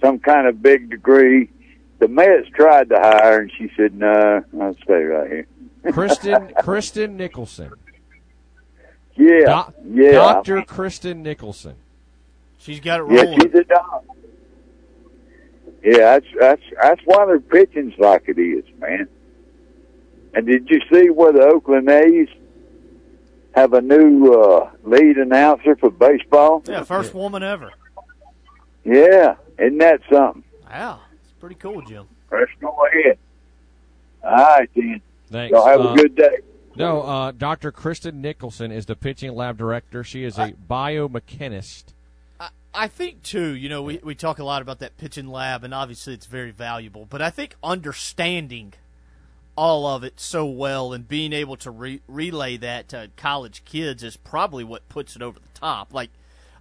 some kind of big degree. The Mets tried to hire, her, and she said, "No, I'll stay right here." Kristen Kristen Nicholson. Yeah, Doc- yeah, Dr. Kristen Nicholson. She's got it rolling. yeah. rolling. She's a doc. Yeah, that's that's that's why their pitching's like it is, man. And did you see where the Oakland A's have a new uh, lead announcer for baseball? yeah, first woman ever. Yeah, isn't that something? Wow, it's pretty cool, Jim. Let's go ahead. All right, then. Thanks. Y'all have Uh, a good day. No, uh, Dr. Kristen Nicholson is the pitching lab director. She is a biomechanist. I, I think too. You know, we we talk a lot about that pitching lab, and obviously it's very valuable. But I think understanding all of it so well and being able to re- relay that to college kids is probably what puts it over the top. Like,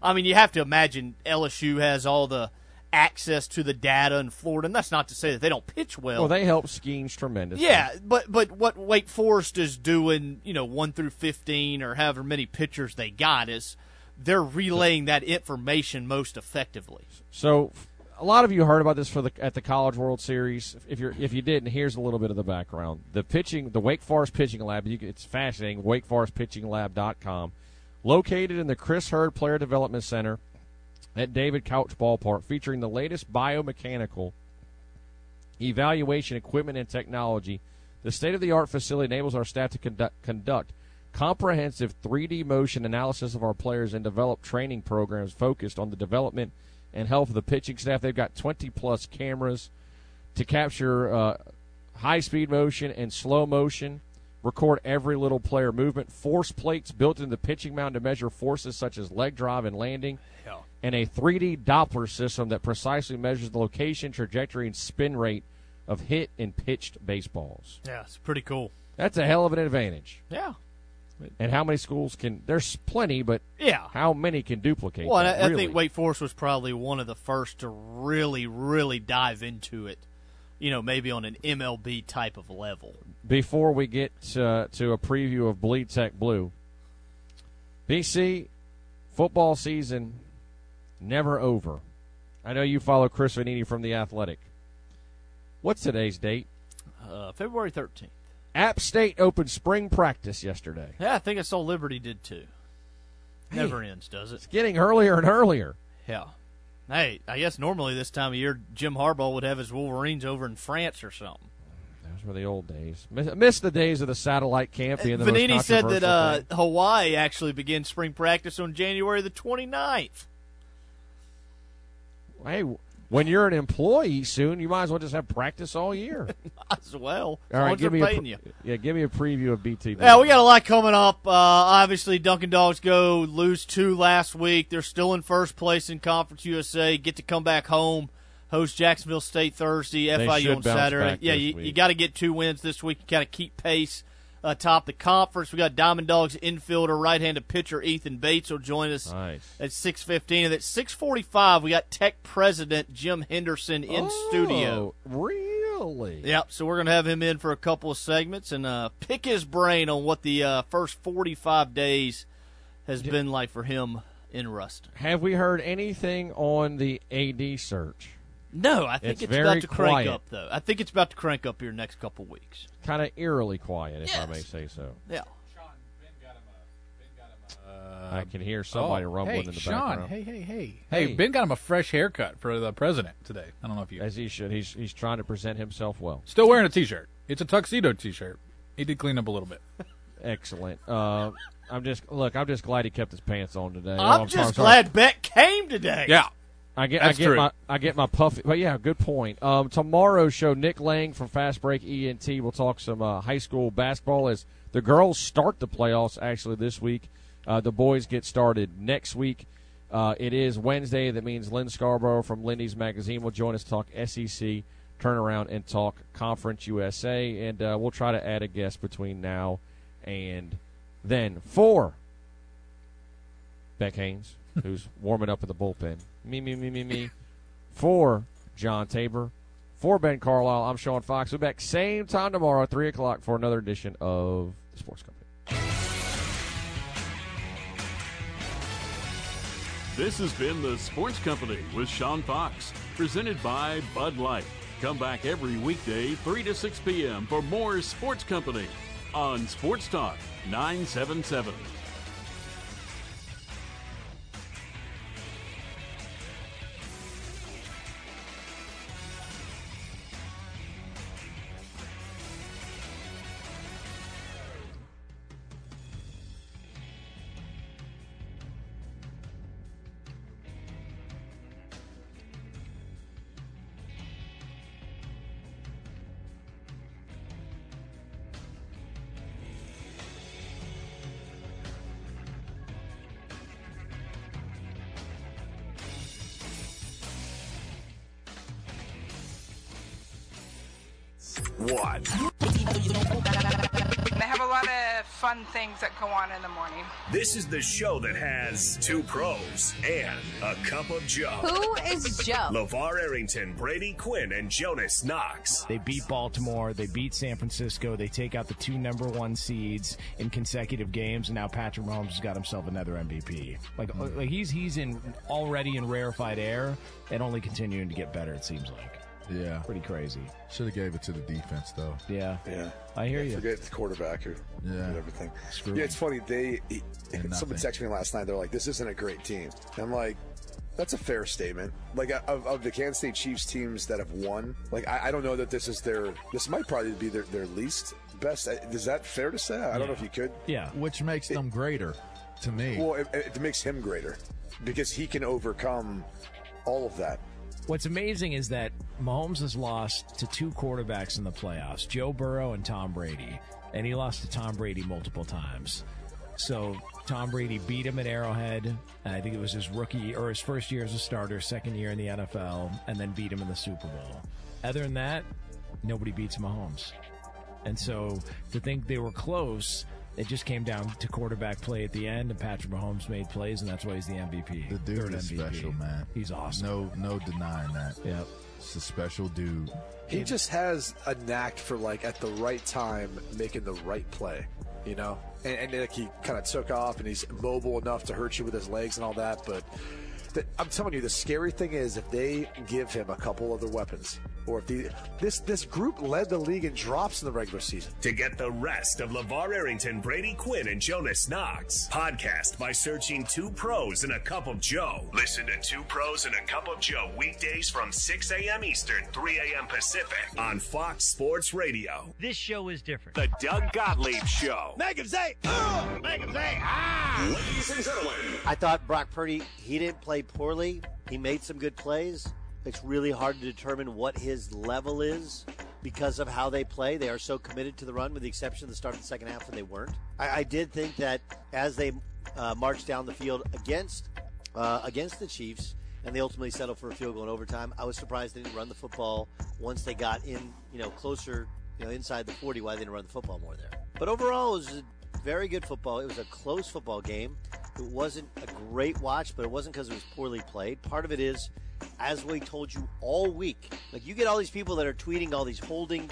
I mean, you have to imagine LSU has all the access to the data in Florida, and that's not to say that they don't pitch well. Well, they help Skenes tremendously. Yeah, but but what Wake Forest is doing, you know, one through fifteen or however many pitchers they got is they're relaying that information most effectively. So, a lot of you heard about this for the at the College World Series. If you're if you didn't, here's a little bit of the background. The pitching, the Wake Forest Pitching Lab. You it's fascinating. WakeForestPitchingLab.com, located in the Chris Hurd Player Development Center at David Couch Ballpark, featuring the latest biomechanical evaluation equipment and technology. The state of the art facility enables our staff to conduct, conduct comprehensive 3D motion analysis of our players and develop training programs focused on the development and health of the pitching staff. They've got 20 plus cameras to capture uh, high speed motion and slow motion, record every little player movement, force plates built into the pitching mound to measure forces such as leg drive and landing, and a 3D Doppler system that precisely measures the location, trajectory, and spin rate of hit and pitched baseballs. Yeah, it's pretty cool. That's a hell of an advantage. Yeah, And how many schools can? There's plenty, but yeah. how many can duplicate? Well, that, I, I really? think Wake Forest was probably one of the first to really, really dive into it. You know, maybe on an MLB type of level. before we get uh, to a preview of Bleed Tech Blue, BC football season never over. I know you follow Chris Vannini from the Athletic. What's today's date? Uh, February thirteenth. App State opened spring practice yesterday. Yeah, I think I saw Liberty did too. Never ends, does it? It's getting earlier and earlier. Yeah. Hey, I guess normally this time of year, Jim Harbaugh would have his Wolverines over in France or something. Those were the old days. Miss, miss the days of the satellite camp being the Vannini said that uh. Hawaii actually began spring practice on January the 29th. Hey, when you're an employee soon, you might as well just have practice all year. As well. All right, give me a you. yeah, give me a preview of BT. Yeah, we got a lot coming up. Uh, obviously, Dunkin' Dogs go lose two last week. They're still in first place in Conference USA. Get to come back home, host Jacksonville State Thursday, FIU on Saturday. Yeah, you, you got to get two wins this week. You got to keep pace atop the conference. We got Diamond Dogs infielder, right-handed pitcher Ethan Bates will join us Nice. at six fifteen, and at six forty-five we got Tech President Jim Henderson in studio. Oh, Really? Yep. So we're gonna have him in for a couple of segments and uh, pick his brain on what the uh, first forty-five days has been like for him in Ruston. Have we heard anything on the AD search? No, I think It's it's, very about to crank quiet. up though. I think it's about to crank up here next couple of weeks. Kind of eerily quiet, if I may say so. Yeah. I can hear somebody oh, rumbling hey, in the Sean, background. Hey, hey, hey, Hey. hey! Ben got him a fresh haircut for the president today. I don't know if you As he should. He's he's trying to present himself well. still wearing a t-shirt. It's a tuxedo t-shirt. He did clean up a little bit. Excellent. Uh, I'm just look. I'm just glad he kept his pants on today. Oh, I'm, sorry, just sorry. glad Beck came today. Yeah, I get That's I get true. my I get my puffy. But yeah, good point. Um, tomorrow's show, Nick Lang from Fast Break ENT will talk some uh, high school basketball as the girls start the playoffs actually this week. Uh, the boys get started next week. Uh, it is Wednesday. That means Lynn Scarborough from Lindy's Magazine will join us to talk SEC, turnaround and talk Conference USA, and uh, we'll try to add a guest between now and then. For Beck Haynes, who's warming up in the bullpen. Me, me, me, me, me. For John Tabor. For Ben Carlisle, I'm Sean Fox. We'll be back same time tomorrow, 3 o'clock, for another edition of the Sports Company. This has been the Sports Company with Sean Fox. presented by Bud Light. Come back every weekday, 3 to 6 p.m. for more Sports Company on Sports Talk 977. What? They have a lot of fun things that go on in the morning. This is the show that has two pros and a cup of Joe. Who is Joe? LaVar Arrington, Brady Quinn, and Jonas Knox. They beat Baltimore. They beat San Francisco. They take out the two number one seeds in consecutive games, and now Patrick Mahomes has got himself another MVP. Like, uh, like he's he's in already in rarefied air and only continuing to get better. It seems like. Yeah. Pretty crazy. Should have gave it to the defense though. Yeah. Yeah. I hear you. Forget the quarterback or Yeah. and everything. Screw yeah, him. it's funny. They he, someone nothing. texted me last night. They're like, "This isn't a great team." And I'm like, "That's a fair statement." Like of, of the Kansas State Chiefs teams that have won, like I, I don't know that this is their. This might probably be their, their least best. Uh, is that fair to say? I don't know if you could. Yeah. Which makes them greater to me. Well, it, it makes him greater because he can overcome all of that. What's amazing is that Mahomes has lost to two quarterbacks in the playoffs, Joe Burrow and Tom Brady, and he lost to Tom Brady multiple times. So Tom Brady beat him at Arrowhead. I think it was his rookie or his first year as a starter, second year in the NFL, and then beat him in the Super Bowl. Other than that, nobody beats Mahomes. And so to think they were close, it just came down to quarterback play at the end, and Patrick Mahomes made plays, and that's why he's the MVP. the dude Third is MVP. special, man. He's awesome. No, no denying that. Yep. It's a special dude. He just has a knack for like at the right time making the right play, you know. And, and like he kind of took off, and he's mobile enough to hurt you with his legs and all that. But the, I'm telling you, the scary thing is if they give him a couple other weapons, or if the this this group led the league in drops in the regular season. To get the rest of LaVar Arrington, Brady Quinn, and Jonas Knox, podcast by searching Two Pros and a Cup of Joe. Listen to Two Pros and a Cup of Joe weekdays from 6 a.m. Eastern, 3 a.m. Pacific on Fox Sports Radio. This show is different. The Doug Gottlieb Show. Make him say, make him say, ah! Ladies and gentlemen, I thought Brock Purdy, he didn't play poorly. He made some good plays. It's really hard to determine what his level is because of how they play. They are so committed to the run, with the exception of the start of the second half when they weren't. I, I did think that as they uh, marched down the field against uh, against the Chiefs, and they ultimately settled for a field goal in overtime, I was surprised they didn't run the football once they got in, you know, closer, you know, inside the 40. Why they didn't run the football more there? But overall, it was a very good football. It was a close football game. It wasn't a great watch, but it wasn't because it was poorly played. Part of it is, as we told you all week, like you get all these people that are tweeting all these holding,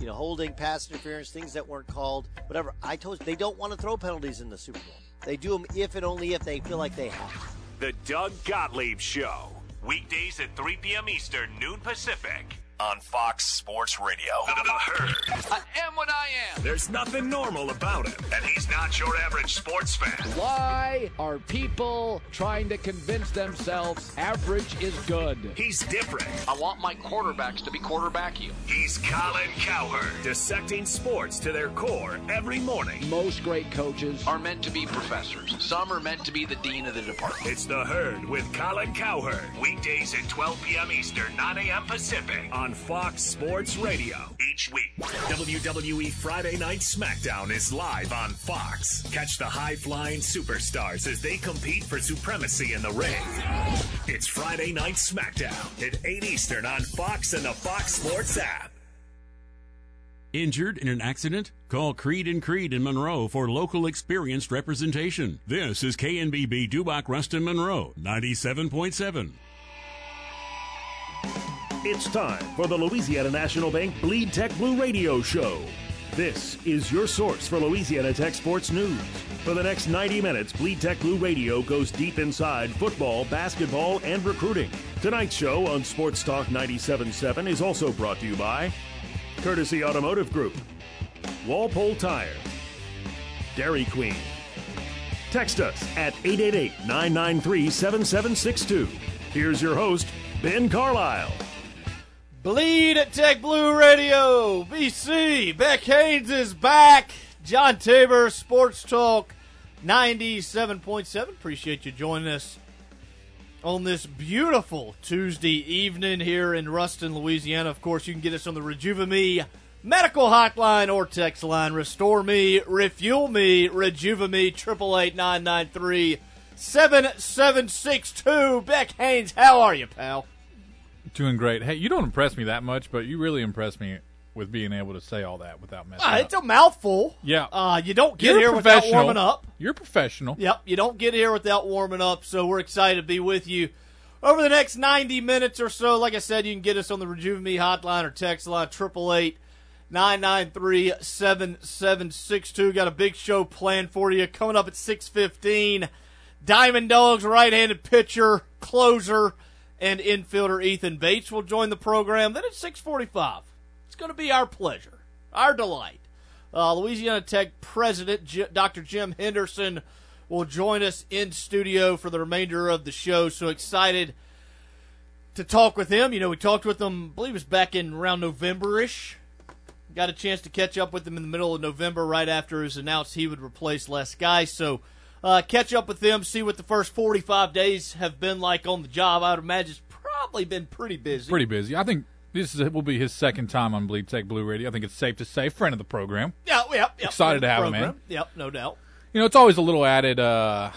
you know, holding, pass interference, things that weren't called, whatever. I told you they don't want to throw penalties in the Super Bowl. They do them if and only if they feel like they have. The Doug Gottlieb Show. Weekdays at 3 p.m. Eastern, noon Pacific. On Fox Sports Radio. The, the Herd. I am what I am. There's nothing normal about him, and he's not your average sports fan. Why are people trying to convince themselves average is good? He's different. I want my quarterbacks to be quarterbacky. He's Colin Cowherd, dissecting sports to their core every morning. Most great coaches are meant to be professors. Some are meant to be the dean of the department. It's the Herd with Colin Cowherd. Weekdays at 12 p.m. Eastern, 9 a.m. Pacific on Fox Sports Radio. Each week, WWE Friday Night SmackDown is live on Fox. Catch the high flying superstars as they compete for supremacy in the ring. It's Friday Night SmackDown at 8 Eastern on Fox and the Fox Sports app. Injured in an accident? Call Creed and Creed in Monroe for local experienced representation. This is KNBB Dubach Ruston Monroe, 97.7. It's time for the Louisiana National Bank Bleed Tech Blue Radio Show. This is your source for Louisiana Tech sports news. For the next 90 minutes, Bleed Tech Blue Radio goes deep inside football, basketball, and recruiting. Tonight's show on Sports Talk 97.7 is also brought to you by Courtesy Automotive Group, Walpole Tire, Dairy Queen. Text us at 888 993 7762. Here's your host, Ben Carlisle. Bleed at Tech Blue Radio, BC. Beck Haynes is back. John Tabor, Sports Talk 97.7. Appreciate you joining us on this beautiful Tuesday evening here in Ruston, Louisiana. Of course, you can get us on the Rejuvame medical hotline or text line. Restore me, refuel me, Rejuvame, 888 7762. Beck Haynes, how are you, pal? Doing great. Hey, you don't impress me that much, but you really impress me with being able to say all that without messing Ah, up. it's a mouthful. Yeah. Uh, you don't get You're here without warming up. You're professional. Yep, you don't get here without warming up, so we're excited to be with you over the next 90 minutes or so. Like I said, you can get us on the Rejuvame hotline or text line 888 993 7762. Got a big show planned for you coming up at 615. Diamond Dogs right-handed pitcher, closer, and infielder Ethan Bates will join the program. Then at 645, it's going to be our pleasure, our delight. Uh, Louisiana Tech President Dr. Jim Henderson will join us in studio for the remainder of the show. So excited to talk with him. You know, we talked with him, I believe it was back in around November ish. Got a chance to catch up with him in the middle of November, right after it was announced he would replace Les Guice. So, uh, catch up with them, see what the first 45 days have been like on the job. I would imagine it's probably been pretty busy. Pretty busy. I think this is, will be his second time on Bleed Tech Blue Radio. I think it's safe to say, friend of the program. Yeah, yep, yep. Excited to have him Program. in. Yep, no doubt. You know, it's always a little added. uh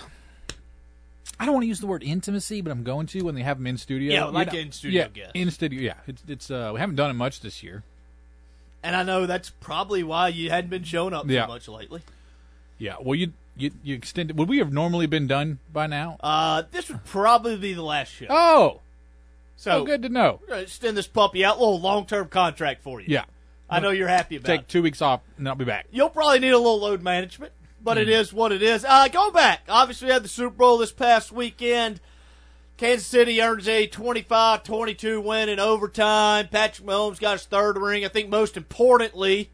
I don't want to use the word intimacy, but I'm going to when they have him in studio. Yeah, like in studio yeah, guest. in studio. Yeah, it's it's. Uh, we haven't done it much this year. And I know that's probably why you hadn't been showing up Yeah. so much lately. Yeah. Well, you you you extended. Would we have normally been done by now? Uh, this would probably be the last show. Oh, so oh, good to know. We're gonna extend this puppy out, a little long term contract for you. Yeah. I know you're happy about it. Take it. two weeks off, and I'll be back. You'll probably need a little load management, but Mm. it is what it is. Uh, go back. Obviously, we had the Super Bowl this past weekend. Kansas City earns a 25-22 win in overtime. Patrick Mahomes got his third ring. I think most importantly,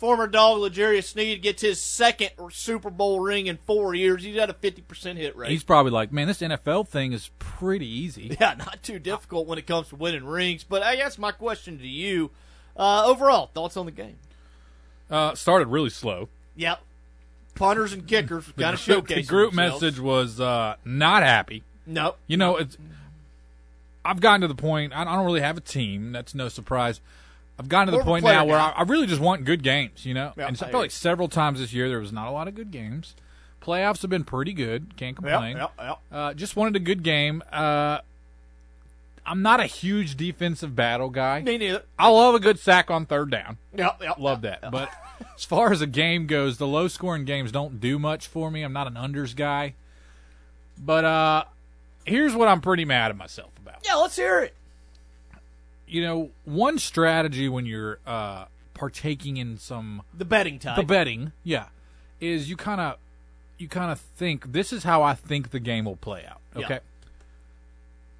former dog L'Jarius Sneed gets his second Super Bowl ring in four years. He's at a 50% hit rate. He's probably like, man, this NFL thing is pretty easy. Yeah, not too difficult when it comes to winning rings. But I guess my question to you, uh, overall thoughts on the game? Uh, started really slow. Yep. Punters and kickers The kind showcase. The group themselves. message was uh, not happy. No. You know, it's. I've gotten to the point. I don't really have a team. That's no surprise. I've gotten to the point now where guy. I, I really just want good games. You know, Yeah, and so I I feel like several times this year there was not a lot of good games. Playoffs have been pretty good. Can't complain. Yep, yep, Uh, just wanted a good game. Uh, I'm not a huge defensive battle guy. Me neither. I love a good sack on third down. Yep, yep, Love that. But as far as a game goes, the low scoring games don't do much for me. I'm not an unders guy. But uh here's what I'm pretty mad at myself about. Yeah, let's hear it. You know, one strategy when you're uh partaking in some The betting type. the betting, yeah, is you kind of you kind of think this is how I think the game will play out. Yeah. Okay.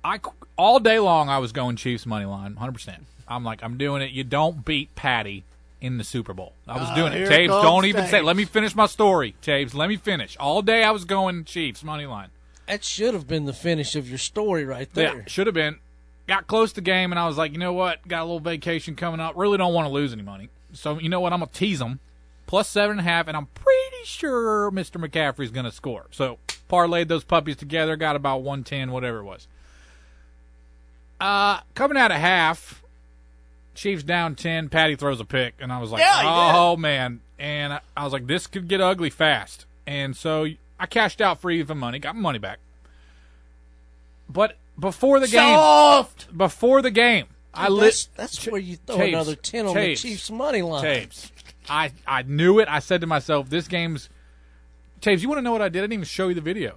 I c- all day long I was going Chiefs money line, 100%. I'm like I'm doing it. You don't beat Patty in the Super Bowl. I was Ah, doing it. here Taves, don't even say. Let me finish my story. Taves, let me finish. All day I was going Chiefs money line. That should have been the finish of your story right there. Yeah, should have been. Got close to game, and I was like, you know what? Got a little vacation coming up. Really don't want to lose any money. So you know what? I'm gonna tease them. Plus seven and a half, and I'm pretty sure Mr. McCaffrey's gonna score. So parlayed those puppies together, got about one ten, whatever it was. Uh, coming out of half, Chiefs down ten. Patty throws a pick, and I was like, Yeah, oh man! And I, I was like, this could get ugly fast. And so I cashed out free for even money, got my money back. But before the game, Soft! before the game, I Dude, lit. that's- that's where you throw Tapes, another 10 on the Chiefs' money line. Tapes. I I knew it. I said to myself, this game's. Taves, you want to know what I did? I didn't even show you the video.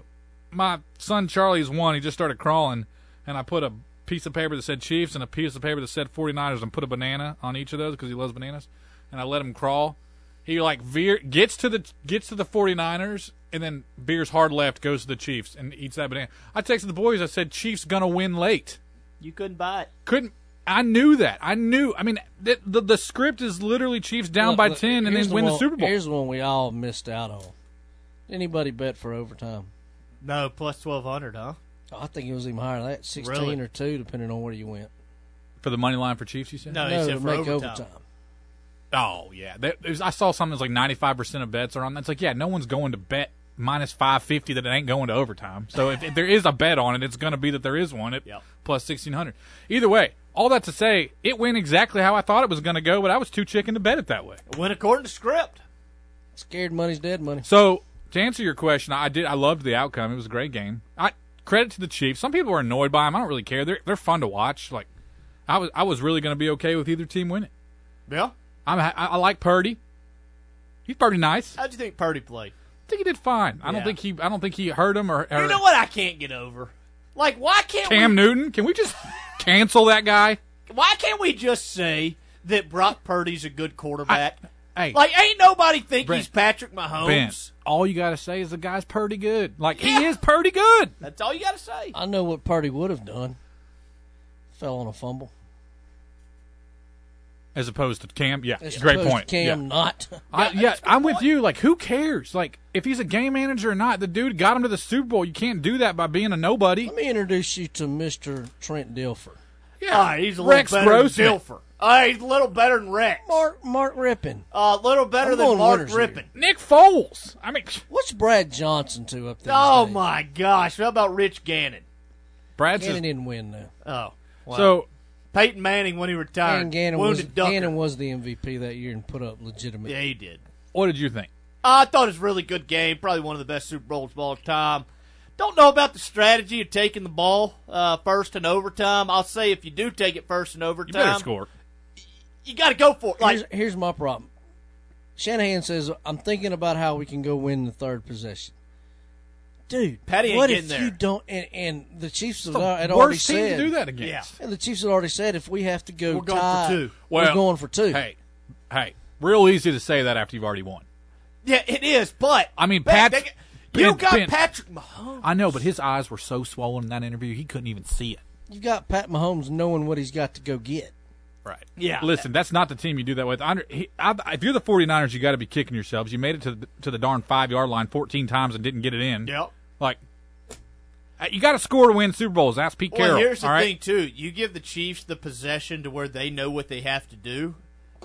My son Charlie's one. He just started crawling, and I put a piece of paper that said Chiefs and a piece of paper that said 49ers and put a banana on each of those because he loves bananas. And I let him crawl. He like veer gets to the gets to the 49ers and then veers hard left, goes to the Chiefs and eats that banana. I texted the boys. I said Chiefs gonna win late. You couldn't buy it. Couldn't. I knew that. I knew. I mean, the the, the script is literally Chiefs down Look, by look, ten and here's then win the Super Bowl. Here's the one we all missed out on. Anybody bet for overtime? No, plus twelve hundred, huh? Oh, I think it was even higher than that, sixteen Really? or two, depending on where you went. for the money line for Chiefs. You said No, he No, said to for make overtime. overtime. Oh yeah, There- there's- I saw something that's like 95 percent of bets are on. That's like yeah, no one's going to bet minus 550 that it ain't going to overtime. So if, if there is a bet on it, it's going to be that there is one at Yep. plus 1600. Either way, all that to say, it went exactly how I thought it was going to go, but I was too chicken to bet it that way. It Went according to script. Scared money's dead money. So to answer your question, I did. I loved the outcome. It was a great game. I credit to the Chiefs. Some people are annoyed by them. I don't really care. They're they're fun to watch. Like I was I was really going to be okay with either team winning. Yeah. I'm I, I like Purdy. He's pretty nice. How'd you think Purdy played? I think he did fine. I don't Yeah. think he. I don't think he hurt him or. or You know what I can't get over? Like, why can't Cam we, Newton. Can we just cancel that guy? why can't we just say that Brock Purdy's a good quarterback? Hey, like, ain't nobody think Brent, he's Patrick Mahomes. Ben, all you got to say is the guy's pretty good. Like he is pretty good. That's all you got to say. I know what Purdy would have done. Fell on a fumble. As opposed to Cam, yeah, As great opposed to point. Cam yeah. not. I, yeah, I'm with you. Like, who cares? Like, if he's a game manager or not, the dude got him to the Super Bowl. You can't do that by being a nobody. Let me introduce you to Mr. Trent Dilfer. Yeah, All right, he's a little Rex better Grossman. than Dilfer. All right, he's a little better than Rex. Mark Mark Rypien. Ah, a little better I'm than Mark winners here. Rypien. Nick Foles. I mean, What's Brad Johnson to up there? Oh my gosh! How about Rich Gannon? Brad Gannon didn't win though. Oh, well, so Peyton Manning when he retired, And Gannon was, wounded ducker. Gannon was the MVP that year and put up legitimate. Yeah, he did. what did you think? I thought it was a really good game. Probably one of the best Super Bowls of all time. Don't know about the strategy of taking the ball uh, first in overtime. I'll say if you do take it first in You overtime, better score. You got to go for it. Like here's, here's my problem. Shanahan says, "I'm thinking about how we can go win the third possession." Dude, Patty ain't what getting if there. you don't? And, and the Chiefs had, the had worst already team to said do that against. And the Chiefs had already said if we have to go, We're going for tie, two. we're Well, going for two. Hey, hey, real easy to say that after you've already won. yeah, it is. But I mean, Pat. they- you Ben- got Ben- Patrick Mahomes. I know, but his eyes were so swollen in that interview, he couldn't even see it. You got Pat Mahomes knowing what he's got to go get. Right. Yeah. Listen, that's not the team you do that with. Under, he, I, if you're the 49ers, you got to be kicking yourselves. You made it to the, to the darn five yard line 14 times and didn't get it in. Yep. Like, uh, you got to score to win Super Bowls. Ask Pete Well, Carroll. here's the right? thing too. You give the Chiefs the possession to where they know what they have to do.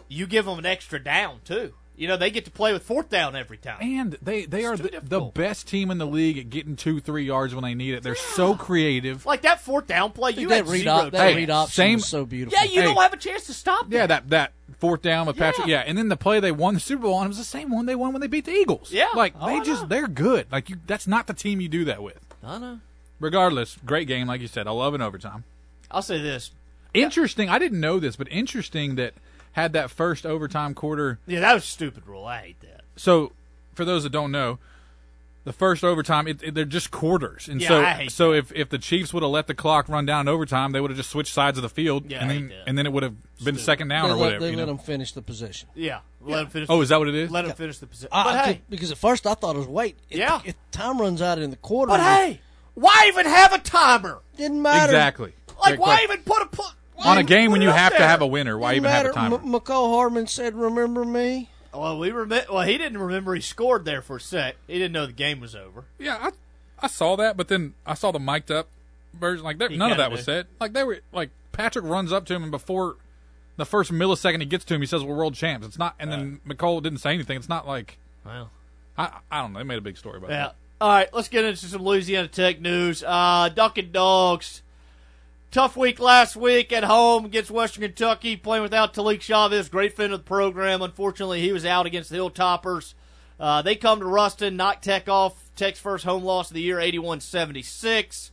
You give them an extra down too. You know they get to play with fourth down every time. And they, they are the, the best team in the league at getting two, three yards when they need it. They're so creative. Like that fourth down play, you that had read zero op- that chance. read option same- was so beautiful. Yeah, you Hey. don't have a chance to stop. Yeah, that. that that fourth down with Patrick. Yeah, and then the play they won the Super Bowl on it was the same one they won when they beat the Eagles. Yeah. like Oh, they I just know. they're good. Like you, that's not the team you do that with. I know. Regardless, great game, like you said. I love an overtime. I'll say this. Interesting. I didn't know this, but interesting that had that first overtime quarter. Yeah, that was a stupid rule. I hate that. So, for those that don't know, the first overtime it, it- they're just quarters, and Yeah, so I hate so if if the Chiefs would have let the clock run down in overtime, they would have just switched sides of the field, Yeah, and I then and then it would have been second down they or let, whatever. they you let know? them finish the possession. Yeah, let him finish. Oh, is that what it is? Let him finish the possession. I- uh, But I hey, because at first I thought it was wait. If, Yeah. if time runs out in the quarter, but hey, why even have a timer? didn't matter. Exactly. Like, Great why question. even put a put on a game when you it up have to have a winner? Why Didn't even have a matter. timer? M- Mecole Hardman said, "Remember me." Well, we rem- Well, he didn't remember he scored there for a sec. He didn't know the game was over. Yeah, I I saw that, but then I saw the mic'd up version. Like there, none of kinda that was said. Like they were like Patrick runs up to him, and before the first millisecond he gets to him, he says, "We're world champs." It's not, and then Mecole didn't say anything. It's not like Well, I I don't know. They made a big story about yeah. that. All right, let's get into some Louisiana Tech news. Uh, Dunkin' Dogs. Tough week last week at home against Western Kentucky, playing without Talik Chavez, great friend of the program. Unfortunately, he was out against the Hilltoppers. Uh, they come to Ruston, knock Tech off. Tech's first home loss of the year, 81 76.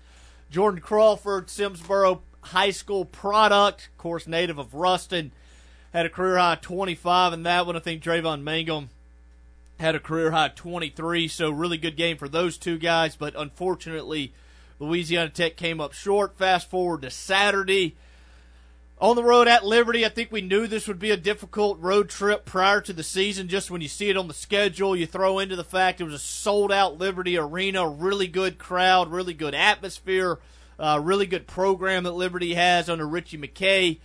Jordan Crawford, Simsboro High School product, of course, native of Ruston, had a career high 25 in that one. I think Trayvon Mangum had a career high 23, so really good game for those two guys, but unfortunately, Louisiana Tech came up short. Fast forward to Saturday. On the road at Liberty, I think we knew this would be a difficult road trip prior to the season. Just when you see it on the schedule, you throw into the fact it was a sold out Liberty arena, really good crowd, really good atmosphere. Uh, really good program that Liberty has under Ritchie McKay.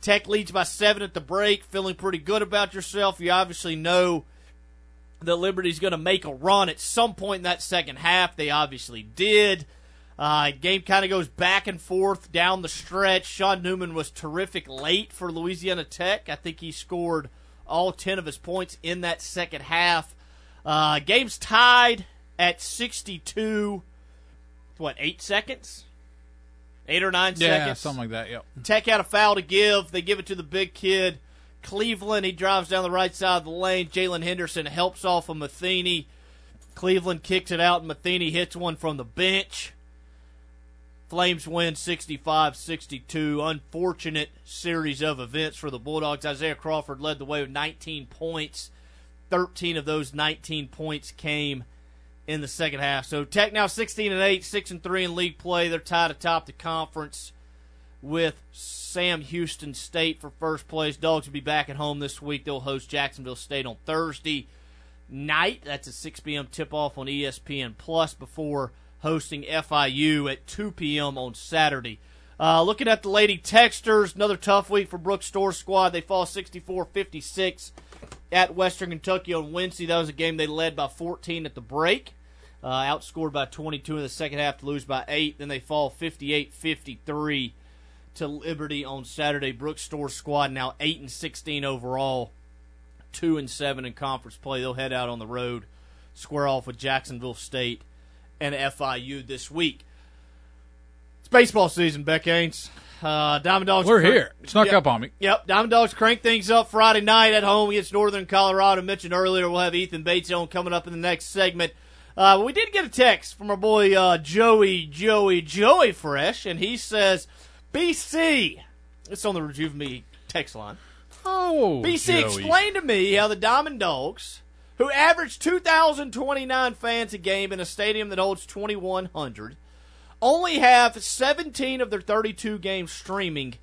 Tech leads by seven at the break. Feeling pretty good about yourself. You obviously know that Liberty's going to make a run at some point in that second half. They obviously did. Uh, game kind of goes back and forth down the stretch. Sean Newman was terrific late for Louisiana Tech. I think he scored all 10 of his points in that second half. Uh, game's tied at 62. What, eight seconds? Eight or nine Yeah, seconds? something like that. Yep. Tech had a foul to give. They give it to the big kid. Cleveland, he drives down the right side of the lane. Jalen Henderson helps off of Metheny. Cleveland kicks it out, and Metheny hits one from the bench. Flames win 65 62. Unfortunate series of events for the Bulldogs. Isaiah Crawford led the way with 19 points. 13 of those 19 points came in the second half. So Tech now 16 and 8, 6 and 3 in league play. They're tied atop the conference with Sam Houston State for first place. Dogs will be back at home this week. They'll host Jacksonville State on Thursday night. That's a 6 p.m. tip off on ESPN Plus before hosting FIU at 2 p.m. on Saturday. Uh, looking at the Lady Techsters, another tough week for Brooke Stoehr's squad. They fall 64 56 at Western Kentucky on Wednesday. That was a game they led by 14 at the break. Uh, outscored by 22 in the second half to lose by 8. Then they fall 58 53 to Liberty on Saturday. Brooke Stoehr's squad now 8 and 16 overall, 2 and 7 in conference play. They'll head out on the road, square off with Jacksonville State and FIU this week. It's baseball season, Beck Haynes. Uh, Diamond Dogs. We're crank- here. Snuck Yep. up on me. Yep, Diamond Dogs crank things up Friday night at home against Northern Colorado. Mentioned earlier, we'll have Ethan Bates on coming up in the next segment. Uh, we did get a text from our boy uh, Joey, Joey, Joey Fresh, and he says, "BC." It's on the Rejuve Me text line. Oh, BC, Joey. explain to me how the Diamond Dogs, who averaged 2,029 fans a game in a stadium that holds 2,100, only have 17 of their 32 games streaming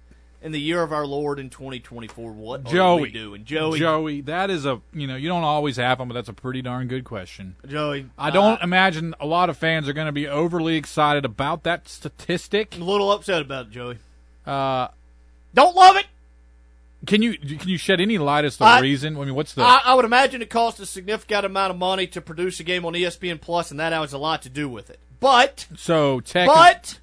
in the year of our Lord in 2024. What are Joey we doing, Joey? Joey, that is a you know you don't always have them, but that's a pretty darn good question. Joey, I don't uh, imagine a lot of fans are going to be overly excited about that statistic. I'm a little upset about it, Joey. Uh, don't love it. Can you can you shed any light as to the I- reason? I mean, what's the I, I would imagine it costs a significant amount of money to produce a game on ESPN Plus, and that has a lot to do with it. But so tech? But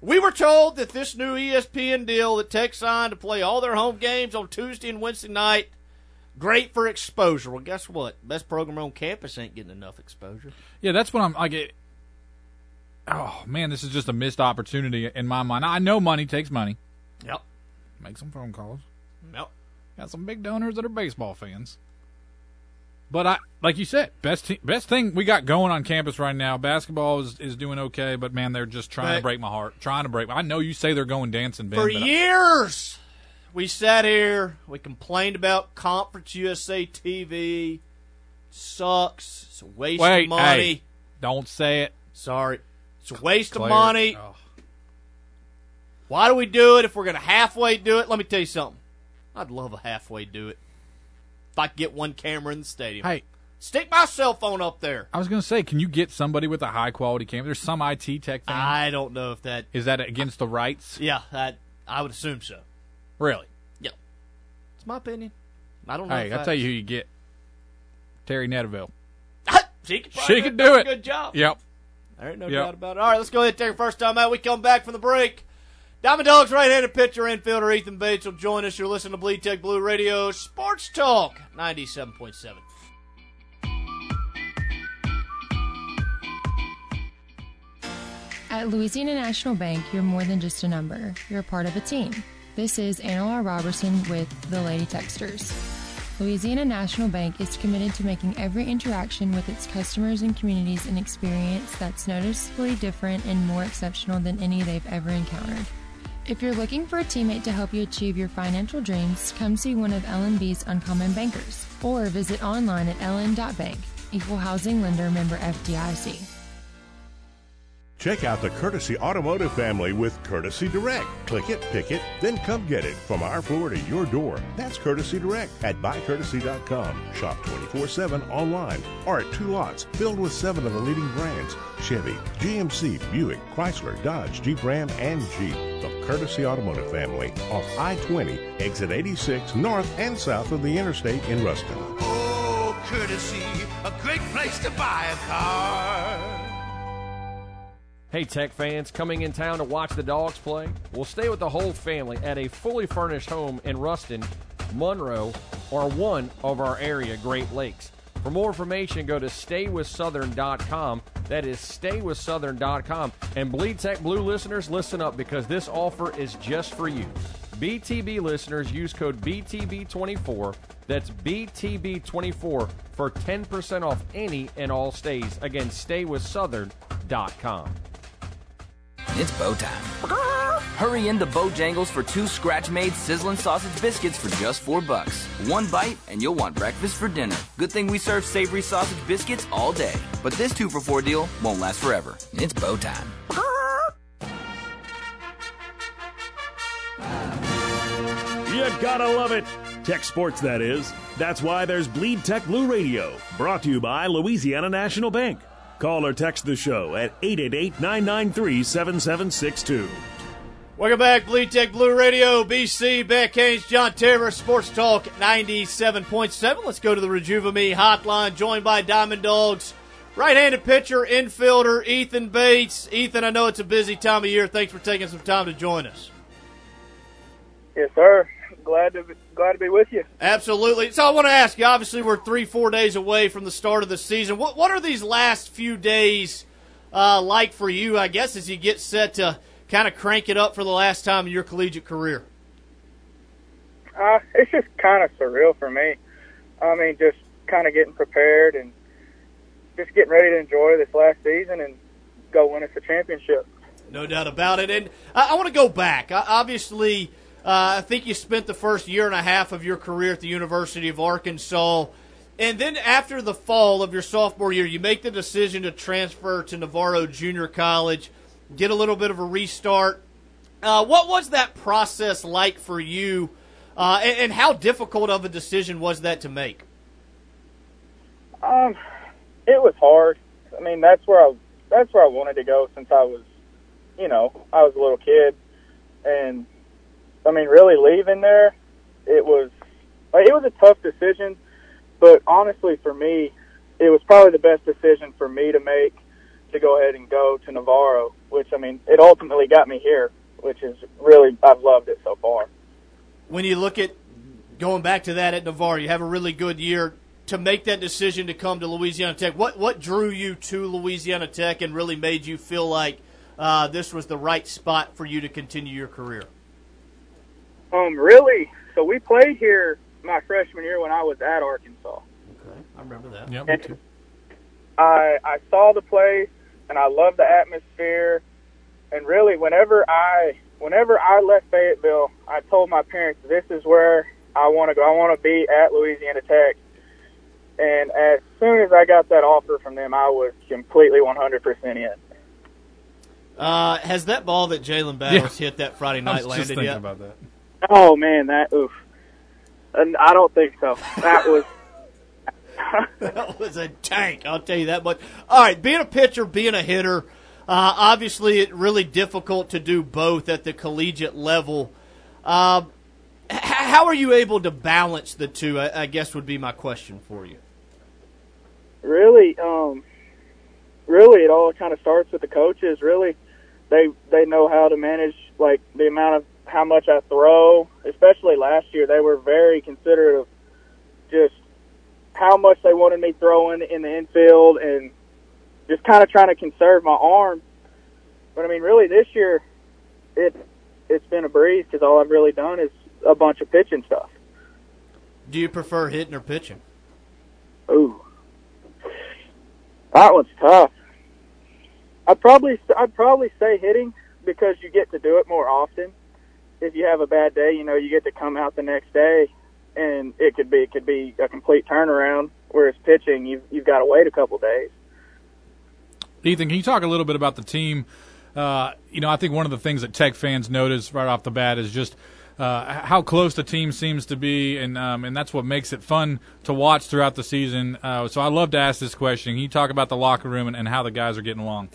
we were told that this new ESPN deal that Tech signed to play all their home games on Tuesday and Wednesday night, great for exposure. Well, guess what? Best program on campus ain't getting enough exposure. yeah, that's what I'm I get. oh man, this is just a missed opportunity in my mind. I know money takes money. Yep. Make some phone calls. Yep. Got some big donors that are baseball fans. But I, like you said, best te- best thing we got going on campus right now. Basketball is, is doing okay, but man, they're just trying to break my heart. Trying to break. I know you say they're going dancing, Ben. For but I- years, we sat here, we complained about Conference USA TV. Sucks. It's a waste Wait, of money. hey, don't say it. Sorry. It's a waste Claire. of money. Oh. Why do we do it if we're going to halfway do it? Let me tell you something. I'd love a halfway do it. If I could get one camera in the stadium. Hey. Stick my cell phone up there. I was going to say, can you get somebody with a high quality camera? There's some IT tech thing. I don't know if that. Is that against the rights? Yeah, that, I would assume so. Really? Yeah. It's my opinion. I don't know. Hey, I'll I- tell you who you get. Terry Netterville. Ah, she could, She could do do it. Good job. Yep. There ain't no Yep. doubt about it. All right, let's go ahead and take our first time out. We come back from the break. Diamond Dogs right-handed pitcher infielder Ethan Bates will join us. You're listening to Bleed Tech Blue Radio Sports Talk 97.7. At Louisiana National Bank, you're more than just a number. You're a part of a team. This is Anna Robertson with the Lady Techsters. Louisiana National Bank is committed to making every interaction with its customers and communities an experience that's noticeably different and more exceptional than any they've ever encountered. If you're looking for a teammate to help you achieve your financial dreams, come see one of LNB's Uncommon Bankers or visit online at ln.bank. Equal Housing Lender Member FDIC. Check out the Courtesy Automotive family with Courtesy Direct. Click it, pick it, then come get it from our floor to your door. That's Courtesy Direct at buycourtesy.com. Shop 24 7 online or at two lots filled with seven of the leading brands Chevy, GMC, Buick, Chrysler, Dodge, Jeep Ram, and Jeep. The Courtesy Automotive family off I 20, exit 86, north and south of the interstate in Ruston. Oh, courtesy, a great place to buy a car. Hey, Tech fans, coming in town to watch the dogs play? We'll stay with the whole family at a fully furnished home in Ruston, Monroe, or one of our area Great Lakes. For more information, go to staywithsouthern.com. That is staywithsouthern.com. And Bleed Tech Blue listeners, listen up because this offer is just for you. BTB listeners use code BTB24. That's BTB24 for 10% off any and all stays. Again, staywithsouthern.com. It's Bo Time. Hurry in into Bojangles for two scratch-made sizzling sausage biscuits for just four bucks. One bite and you'll want breakfast for dinner. Good thing we serve savory sausage biscuits all day. But this two for four deal won't last forever. It's Bo Time. You gotta love it. Tech Sports, that is. That's why there's Bleed Tech Blue Radio, brought to you by Louisiana National Bank. Call or text the show at 888 993 7762. Welcome back, Bleed Tech Blue Radio, BC, Beck Haynes, John Terry, Sports Talk 97.7. Let's go to the Rejuva hotline, joined by Diamond Dogs right-handed pitcher, infielder, Ethan Bates. Ethan, I know it's a busy time of year. Thanks for taking some time to join us. Yes, sir. Glad to be, glad to be with you. Absolutely. So I want to ask you. Obviously, we're three, four days away from the start of the season. What what are these last few days uh, like for you? I guess as you get set to kind of crank it up for the last time in your collegiate career. Uh, it's just kind of surreal for me. I mean, just kind of getting prepared and just getting ready to enjoy this last season and go win us a championship. No doubt about it. And I, I want to go back. I, obviously, uh, I think you spent the first year and a half of your career at the University of Arkansas. And then after the fall of your sophomore year, you make the decision to transfer to Navarro Junior College, get a little bit of a restart. Uh, what was that process like for you, uh, and, and how difficult of a decision was that to make? Um, it was hard. I mean, that's where I that's where I wanted to go since I was, you know, I was a little kid, and I mean, really leaving there, it was like, it was a tough decision, but honestly, for me, it was probably the best decision for me to make to go ahead and go to Navarro. Which I mean, it ultimately got me here, which is really I've loved it so far. When you look at going back to that at Navarro, you have a really good year to make that decision to come to Louisiana Tech. What what drew you to Louisiana Tech and really made you feel like uh, this was the right spot for you to continue your career? Um, really? So we played here my freshman year when I was at Arkansas. Okay, I remember that. Yeah, me too. I I saw the place and I loved the atmosphere. And really, whenever I whenever I left Fayetteville, I told my parents this is where I want to go. I want to be at Louisiana Tech. And as soon as I got that offer from them, I was completely 100% in. Uh, has that ball that Jalen Battles hit that Friday night I was just landed thinking yet? about that. Oh man, that oof. And I don't think so. That was that was a tank. I'll tell you that much. All right, being a pitcher, being a hitter, uh, obviously it's really difficult to do both at the collegiate level. Um, h- how are you able to balance the two? I, I guess would be my question for you. really um really it all kind of starts with the coaches. Really they they know how to manage like the amount of how much I throw, especially last year they were very considerate of just how much they wanted me throwing in the infield and just kind of trying to conserve my arm. But I mean, really, this year it it's been a breeze because all I've really done is a bunch of pitching stuff. Do you prefer hitting or pitching? Ooh, that one's tough. I'd probably I'd probably say hitting because you get to do it more often. If you have a bad day, you know you get to come out the next day, and it could be it could be a complete turnaround. Whereas pitching, you've you've got to wait a couple days. Ethan, can you talk a little bit about the team? Uh, you know, I think one of the things that Tech fans notice right off the bat is just uh, how close the team seems to be, and um, and that's what makes it fun to watch throughout the season. Uh, so I love to ask this question. Can you talk about the locker room and, and how the guys are getting along?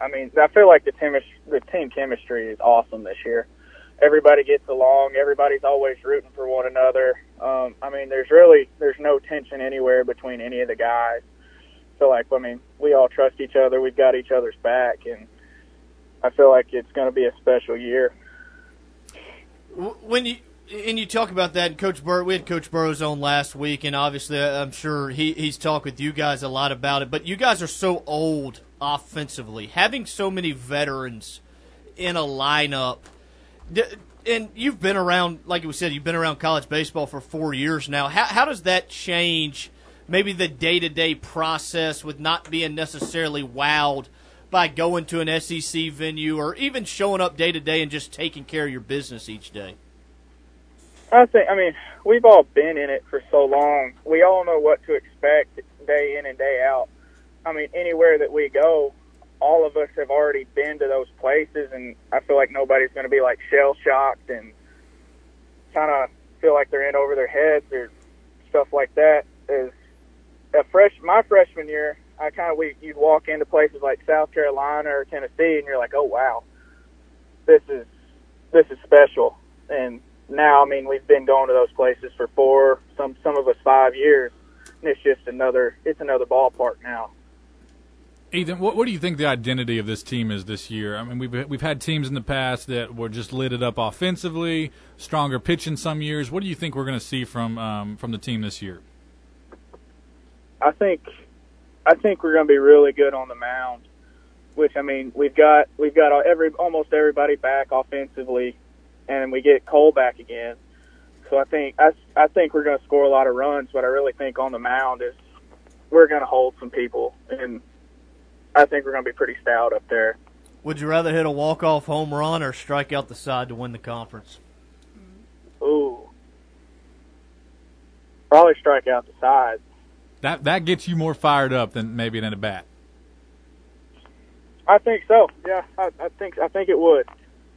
Uh, I mean, I feel like the team the team chemistry is awesome this year. Everybody gets along. Everybody's always rooting for one another. Um, I mean, there's really there's no tension anywhere between any of the guys. So like, I mean, we all trust each other. We've got each other's back, and I feel like it's going to be a special year. When you and you talk about that, Coach Burroughs, we had Coach Burroughs on last week, and obviously, I'm sure he, he's talked with you guys a lot about it. But you guys are so old offensively, having so many veterans in a lineup, and you've been around, like we said, you've been around college baseball for four years now. How, how does that change maybe the day to day process with not being necessarily wowed by going to an SEC venue or even showing up day to day and just taking care of your business each day? I think, I mean, we've all been in it for so long. We all know what to expect day in and day out. I mean, anywhere that we go, all of us have already been to those places, and I feel like nobody's going to be like shell shocked and kind of feel like they're in over their heads or stuff like that. Is a fresh my freshman year, I kind of we you'd walk into places like South Carolina or Tennessee, and you're like, oh wow, this is this is special. And now, I mean, we've been going to those places for four, some some of us five years, and it's just another it's another ballpark now. Ethan, what, what do you think the identity of this team is this year? I mean, we've we've had teams in the past that were just lit it up offensively, stronger pitching some years. What do you think we're going to see from um, from the team this year? I think I think we're going to be really good on the mound. Which I mean, we've got we've got every almost everybody back offensively, and we get Cole back again. So I think I, I think we're going to score a lot of runs. But I really think on the mound is we're going to hold some people, and I think we're going to be pretty stout up there. Would you rather hit a walk off home run or strike out the side to win the conference? Ooh, probably strike out the side. That that gets you more fired up than maybe an at a bat. I think so. Yeah, I, I think I think it would.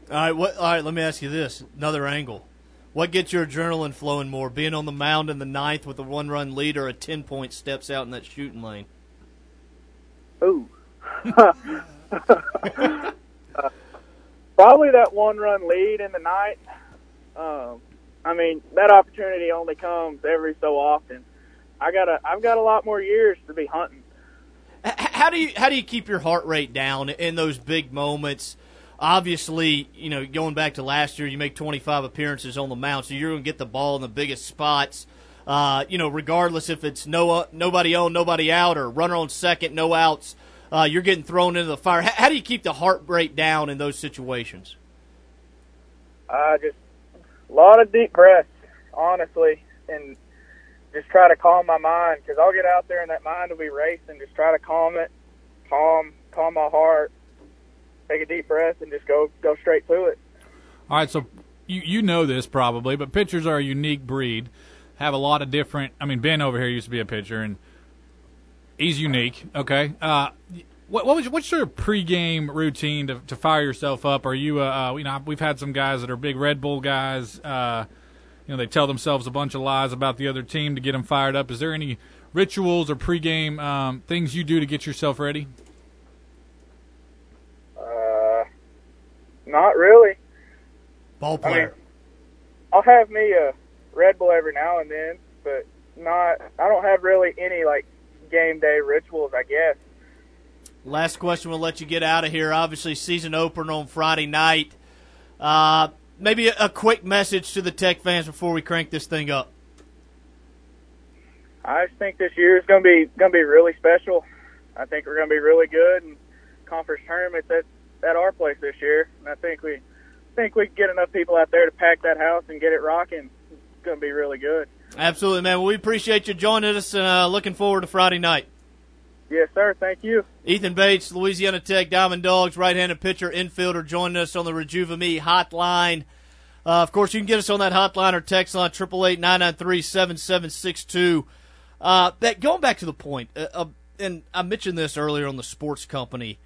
All right, what, all right. Let me ask you this: another angle. What gets your adrenaline flowing more, being on the mound in the ninth with a one-run lead, or a ten-point steps out in that shooting lane? Ooh. Uh, probably that one-run lead in the night. Um, I mean, that opportunity only comes every so often. I got a I've got a lot more years to be hunting. How do you how do you keep your heart rate down in those big moments? Obviously, you know, going back to last year, you make 25 appearances on the mound, so you're going to get the ball in the biggest spots. Uh, you know, regardless if it's no nobody on, nobody out, or runner on second, no outs, uh, you're getting thrown into the fire. How, how, do you keep the heart rate down in those situations? Uh, just a lot of deep breaths, honestly, and just try to calm my mind because I'll get out there and that mind will be racing. Just try to calm it, calm, calm my heart, take a deep breath, and just go go straight to it. All right, so you you know this probably, but pitchers are a unique breed. Have a lot of different. I mean, Ben over here used to be a pitcher, and he's unique. Okay, uh, what, what was what's your pregame routine to, to fire yourself up? Are you uh, uh, you know we've had some guys that are big Red Bull guys. Uh, you know they tell themselves a bunch of lies about the other team to get them fired up. Is there any rituals or pregame um, things you do to get yourself ready? Uh, not really. Ball player. I mean, I'll have me a Red Bull every now and then, but not. I don't have really any like game day rituals. I guess. Last question. We'll let you get out of here. Obviously, season opener on Friday night. Uh, maybe a, a quick message to the Tech fans before we crank this thing up. I just think this year is going to be going to be really special. I think we're going to be really good and conference tournaments at at our place this year. And I think we think we can get enough people out there to pack that house and get it rocking. It's going to be really good. Absolutely, man. Well, we appreciate you joining us and uh, looking forward to Friday night. Yes, sir. Thank you. Ethan Bates, Louisiana Tech Diamond Dogs, right-handed pitcher, infielder, joining us on the Rejuva Me hotline. Uh, of course, you can get us on that hotline or text line, 888-993-7762. Uh, going back to the point, uh, uh, and I mentioned this earlier on the sports company.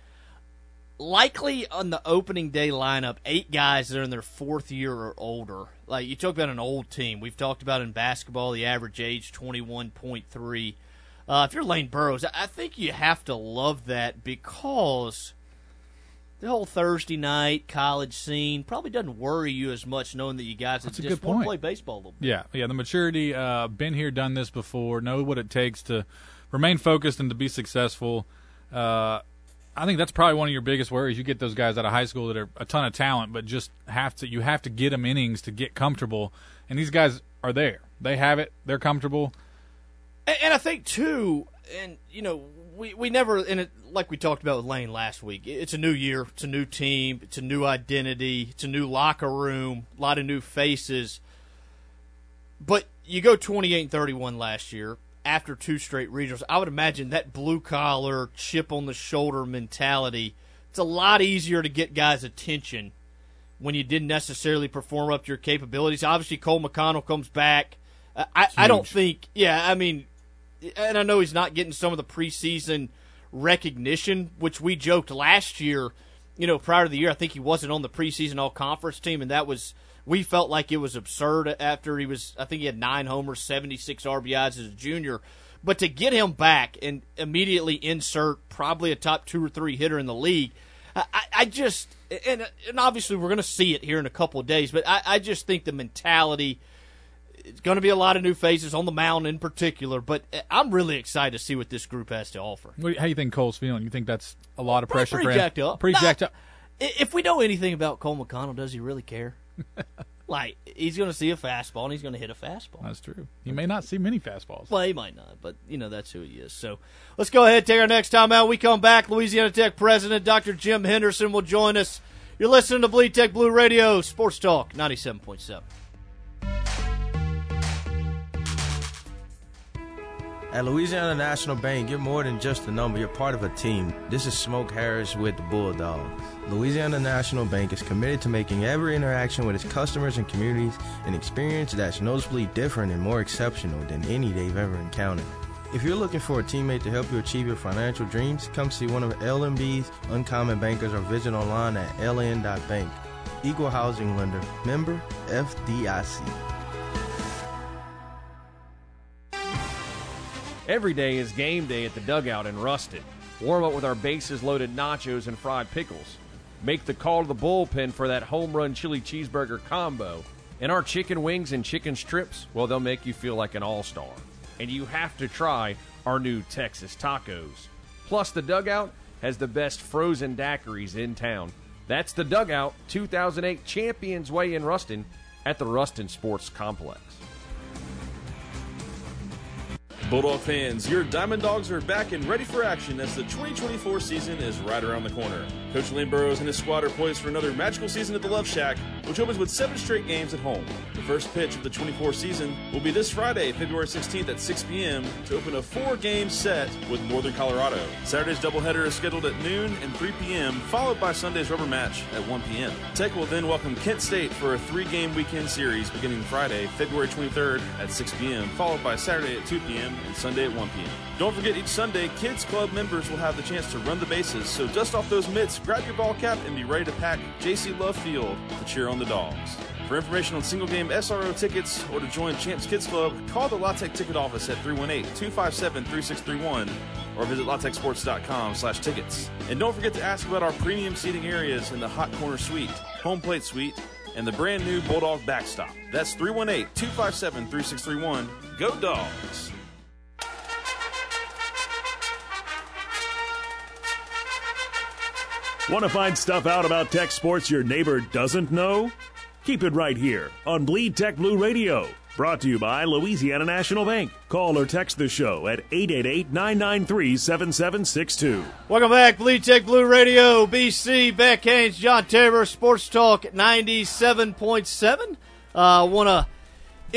Likely on the opening day lineup, eight guys that are in their fourth year or older. Like you talk about an old team. We've talked about in basketball the average age twenty one point three. Uh, if you're Lane Burroughs, I think you have to love that because the whole Thursday night college scene probably doesn't worry you as much knowing that you guys That's just want to play baseball a little bit. Yeah, yeah. The maturity, uh, been here, done this before, know what it takes to remain focused and to be successful. Uh, I think that's probably one of your biggest worries. You get those guys out of high school that are a ton of talent, but just have to you have to get them innings to get comfortable. And these guys are there. They have it. They're comfortable. And, and I think too, and you know, we we never and it like we talked about with Lane last week. It's a new year, it's a new team, it's a new identity, it's a new locker room, a lot of new faces. But you go twenty eight and thirty one last year after two straight regionals. I would imagine that blue collar, chip on the shoulder mentality. It's a lot easier to get guys' attention when you didn't necessarily perform up to your capabilities. Obviously, Cole McConnell comes back. Uh, I, I don't think, yeah, I mean, and I know he's not getting some of the preseason recognition, which we joked last year. You know, prior to the year, I think he wasn't on the preseason all conference team, and that was we felt like it was absurd after he was. I think he had nine homers, seventy six RBIs as a junior. But to get him back and immediately insert probably a top two or three hitter in the league, I, I- just and and obviously we're going to see it here in a couple of days, but I, I just think the mentality it's going to be a lot of new faces on the mound in particular. But I'm really excited to see what this group has to offer. How do you think Cole's feeling? You think that's a lot of pressure Pretty for him? jacked up. Pretty jacked up. If we know anything about Cole McConnell, does he really care? like he's going to see a fastball and he's going to hit a fastball. That's true. He may not see many fastballs. Well, he might not, but you know that's who he is. So let's go ahead take our next time out. We come back. Louisiana Tech President Dr. Jim Henderson will join us. You're listening to Bleed Tech Blue Radio Sports Talk 97.7. At Louisiana National Bank, you're more than just a number, you're part of a team. This is Smoke Harris with the Bulldogs. Louisiana National Bank is committed to making every interaction with its customers and communities an experience that's noticeably different and more exceptional than any they've ever encountered. If you're looking for a teammate to help you achieve your financial dreams, come see one of LNB's uncommon bankers or visit online at ln.bank. Equal housing lender, member FDIC. Every day is game day at the dugout in Ruston. Warm up with our bases loaded nachos and fried pickles. Make the call to the bullpen for that home run chili cheeseburger combo. And our chicken wings and chicken strips, well, they'll make you feel like an all star. And you have to try our new Texas tacos. Plus, the dugout has the best frozen daiquiris in town. That's the dugout 2008 Champions Way in Ruston at the Ruston Sports Complex. Bulldog fans, your Diamond Dogs are back and ready for action as the 2024 season is right around the corner. Coach Lane Burroughs and his squad are poised for another magical season at the Love Shack, which opens with seven straight games at home. The first pitch of the 24 season will be this Friday, February 16th at 6 p.m. to open a four-game set with Northern Colorado. Saturday's doubleheader is scheduled at noon and 3 p.m., followed by Sunday's rubber match at 1 p.m. Tech will then welcome Kent State for a three-game weekend series beginning Friday, February 23rd at 6 p.m., followed by Saturday at 2 p.m. and Sunday at 1 p.m. Don't forget, each Sunday, Kids Club members will have the chance to run the bases, so dust off those mitts, grab your ball cap, and be ready to pack JC Love Field to cheer on the dogs. For information on single game SRO tickets or to join Champs Kids Club, call the La Tech ticket office at 318-257-3631 or visit latechsports.com slash tickets. And don't forget to ask about our premium seating areas in the Hot Corner Suite, Home Plate Suite, and the brand new Bulldog Backstop. That's 318-257-3631. Go Dogs! Want to find stuff out about tech sports your neighbor doesn't know? Keep it right here on Bleed Tech Blue Radio. Brought to you by Louisiana National Bank. Call or text the show at 888 993 7762. Welcome back, Bleed Tech Blue Radio, BC, Beck Haynes, John Tabor, Sports Talk 97.7. I uh, want to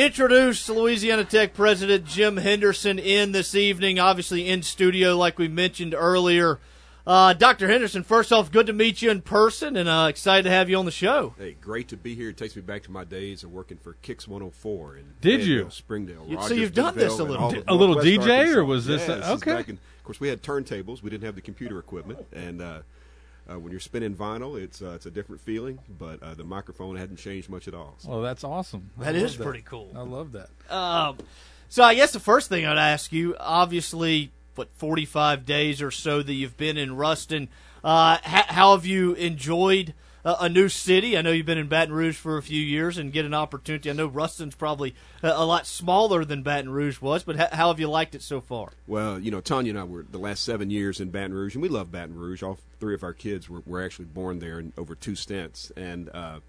introduce Louisiana Tech President Jim Henderson in this evening, obviously in studio, like we mentioned earlier. Uh, Dr. Henderson, first off, good to meet you in person and uh, excited to have you on the show. Hey, great to be here. It takes me back to my days of working for Kicks 104 in Did Fayetteville, you? Springdale. You- so Rogers, you've done this a Denville, and little all of A little Northwest DJ, or Arkansas. was this Yeah, a- is okay. back in- of course, we had turntables. We didn't have the computer equipment, and uh, uh, when you're spinning vinyl, it's uh, it's a different feeling. But uh, the microphone hadn't changed much at all. So. Well, that's awesome. That I is love pretty cool. I love that. Um, so I guess the first thing I'd ask you, obviously, what forty-five days or so that you've been in Ruston, uh, ha- how have you enjoyed uh, a new city? I know you've been in Baton Rouge for a few years and get an opportunity. I know Ruston's probably a, a lot smaller than Baton Rouge was, but ha- how have you liked it so far? Well, you know, Tanya and I were the last seven years in Baton Rouge, and we love Baton Rouge. All three of our kids were, were actually born there in over two stints, and uh,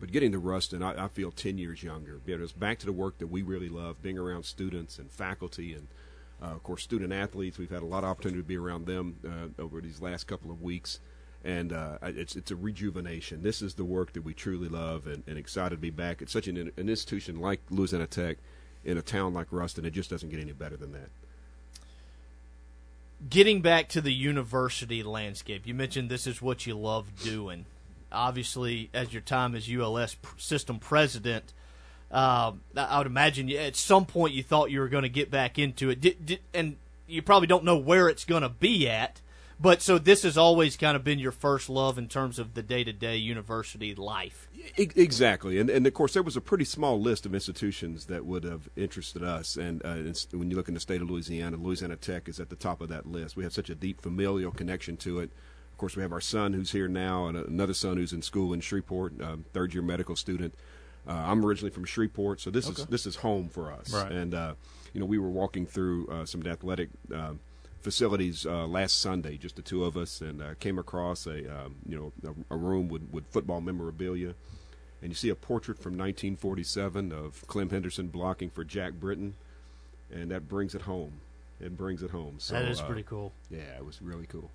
but getting to Ruston, I, I feel ten years younger. Us back to the work that we really love, being around students and faculty, and uh, of course student athletes. We've had a lot of opportunity to be around them uh, over these last couple of weeks. And uh, it's it's a rejuvenation. This is the work that we truly love, and, and excited to be back at such an, an institution like Louisiana Tech, in a town like Ruston. It just doesn't get any better than that. getting back to the university landscape, you mentioned this is what you love doing. Obviously, as your time as ULS system president, um, I would imagine at some point you thought you were going to get back into it, did, did, and you probably don't know where it's going to be at. But so this has always kind of been your first love in terms of the day to day university life. Exactly, and and of course there was a pretty small list of institutions that would have interested us. And uh, when you look in the state of Louisiana, Louisiana Tech is at the top of that list. We have such a deep familial connection to it. Of course, we have our son who's here now, and another son who's in school in Shreveport, um, third year medical student. Uh, I'm originally from Shreveport, so this is this is home for us. Right. And uh, you know, we were walking through uh, some athletic. Uh, facilities uh, last Sunday, just the two of us, and uh, came across a um, you know a, a room with, with football memorabilia, and you see a portrait from 1947 of Clem Henderson blocking for Jack Britton, and that brings it home. It brings it home. So, That is uh, pretty cool. Yeah, it was really cool.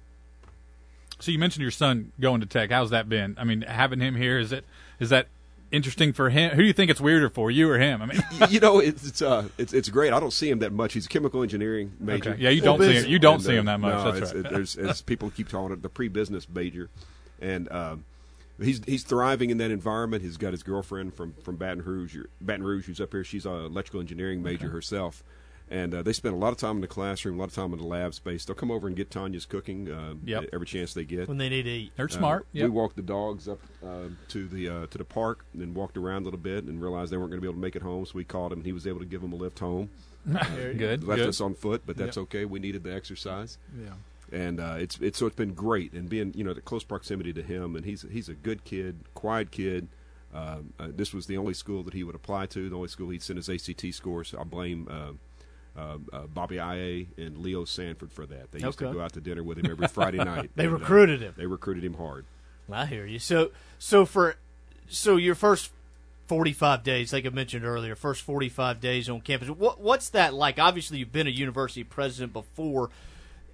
So you mentioned your son going to Tech. How's that been? I mean, having him here is it is that interesting for him? Who do you think it's weirder for, you or him? I mean, you know, it's it's, uh, it's it's great. I don't see him that much. He's a chemical engineering major. Okay. Yeah, you don't see him- you don't And, see him that much. No, That's it's, right. it- there's, it's, people keep calling it the pre-business major, and um, he's he's thriving in that environment. He's got his girlfriend from from Baton Rouge, Baton Rouge, who's up here. She's an electrical engineering major Okay. herself. And uh, they spend a lot of time in the classroom, a lot of time in the lab space. They'll come over and get Tanya's cooking uh, Yep. every chance they get. When they need to eat. They're Uh, smart. We walked the dogs up uh, to the uh, to the park and then walked around a little bit and realized they weren't going to be able to make it home. So we called him and he was able to give them a lift home. Very good, Left good. us on foot, but that's Yep. okay. We needed the exercise. Yeah. And uh, it's it's so it's been great and being you know the close proximity to him and he's he's a good kid, quiet kid. Um, uh, this was the only school that he would apply to, the only school he'd send his ACT scores. I blame uh, uh, uh, Bobby Ia and Leo Sanford for that. They used to go out to dinner with him every Friday night. They and, uh, recruited him. They recruited him hard. I hear you. So, so for so your first forty-five days, like I mentioned earlier, first forty-five days on campus. What what's that like? Obviously, you've been a university president before,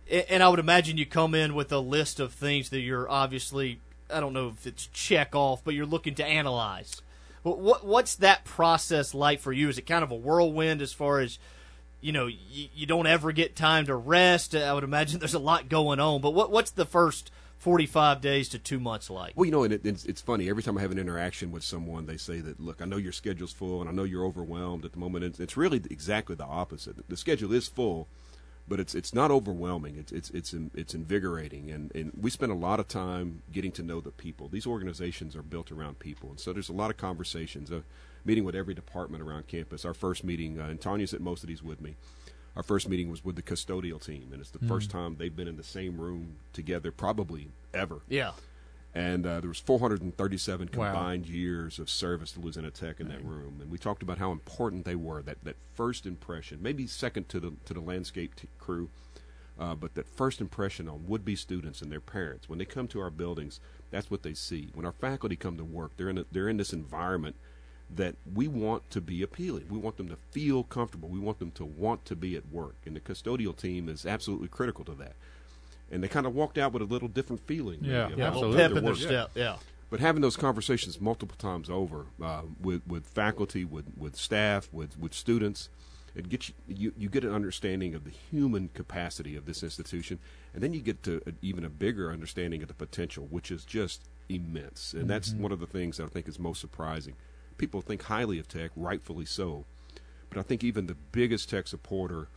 and I would imagine you come in with a list of things that you're obviously I don't know if it's check off, but you're looking to analyze. What, what what's that process like for you? Is it kind of a whirlwind as far as you know you, you don't ever get time to rest? I would imagine there's a lot going on. But what what's the first 45 days to two months like? Well, you know, and it, it's, it's funny. Every time I have an interaction with someone, they say that, look, I know your schedule's full, and I know you're overwhelmed at the moment. It's, it's really exactly the opposite. The schedule is full, but it's it's not overwhelming. It's it's it's it's invigorating, and and we spend a lot of time getting to know the people. These organizations are built around people, and so there's a lot of conversations. Uh, meeting with every department around campus. Our first meeting, uh, and Tanya's at most of these with me. Our first meeting was with the custodial team, and it's the Mm. first time they've been in the same room together, probably ever. Yeah. And uh, there was 437 Wow. combined years of service to Louisiana Tech in that room, and we talked about how important they were. That that first impression, maybe second to the to the landscape t- crew, uh, but that first impression on would-be students and their parents when they come to our buildings, that's what they see. When our faculty come to work, they're in a, they're in this environment that we want to be appealing. We want them to feel comfortable. We want them to want to be at work, and the custodial team is absolutely critical to that. And they kind of walked out with a little different feeling. Yeah, yeah, their absolutely. Pep in their step, yeah. But having those conversations multiple times over uh, with with faculty, with with staff, with with students, it gets you, you you get an understanding of the human capacity of this institution, and then you get to a, even a bigger understanding of the potential, which is just immense. And that's Mhm. one of the things that I think is most surprising. People think highly of Tech, rightfully so, but I think even the biggest Tech supporter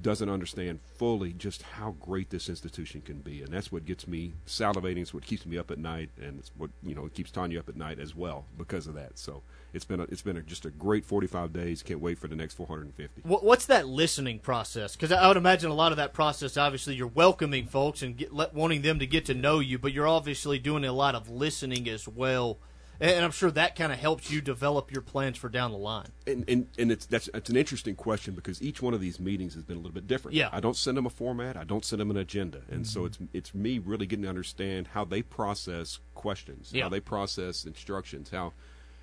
doesn't understand fully just how great this institution can be, and that's what gets me salivating. It's what keeps me up at night, and it's what you know it keeps Tanya up at night as well because of that. So it's been a, it's been a, just a great 45 days. Can't wait for the next 450. What's that listening process? Because I would imagine a lot of that process. Obviously, you're welcoming folks and get, let, wanting them to get to know you, but you're obviously doing a lot of listening as well. And, I'm sure that kind of helps you develop your plans for down the line. And, and and it's that's it's an interesting question because each one of these meetings has been a little bit different. Yeah. I don't send them a format. I don't send them an agenda, and so Mhm. it's it's me really getting to understand how they process questions, Yeah. how they process instructions, how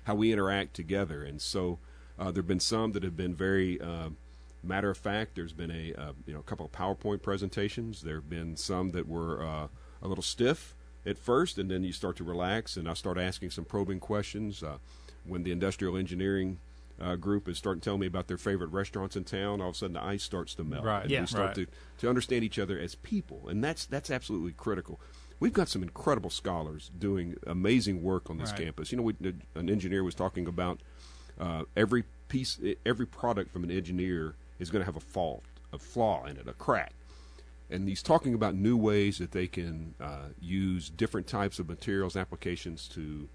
how we interact together. And so uh, there've been some that have been very uh, matter of fact. There's been a uh, you know a couple of PowerPoint presentations. There have been some that were uh, a little stiff at first, and then you start to relax, and I start asking some probing questions. Uh, when the industrial engineering uh, group is starting to tell me about their favorite restaurants in town, all of a sudden the ice starts to melt. Right. And Yeah. we start Right. to, to understand each other as people, and that's that's absolutely critical. We've got some incredible scholars doing amazing work on this Right. campus. You know, we, an engineer was talking about uh, every piece, every product from an engineer is going to have a fault, a flaw in it, a crack. And he's talking about new ways that they can uh, use different types of materials, applications to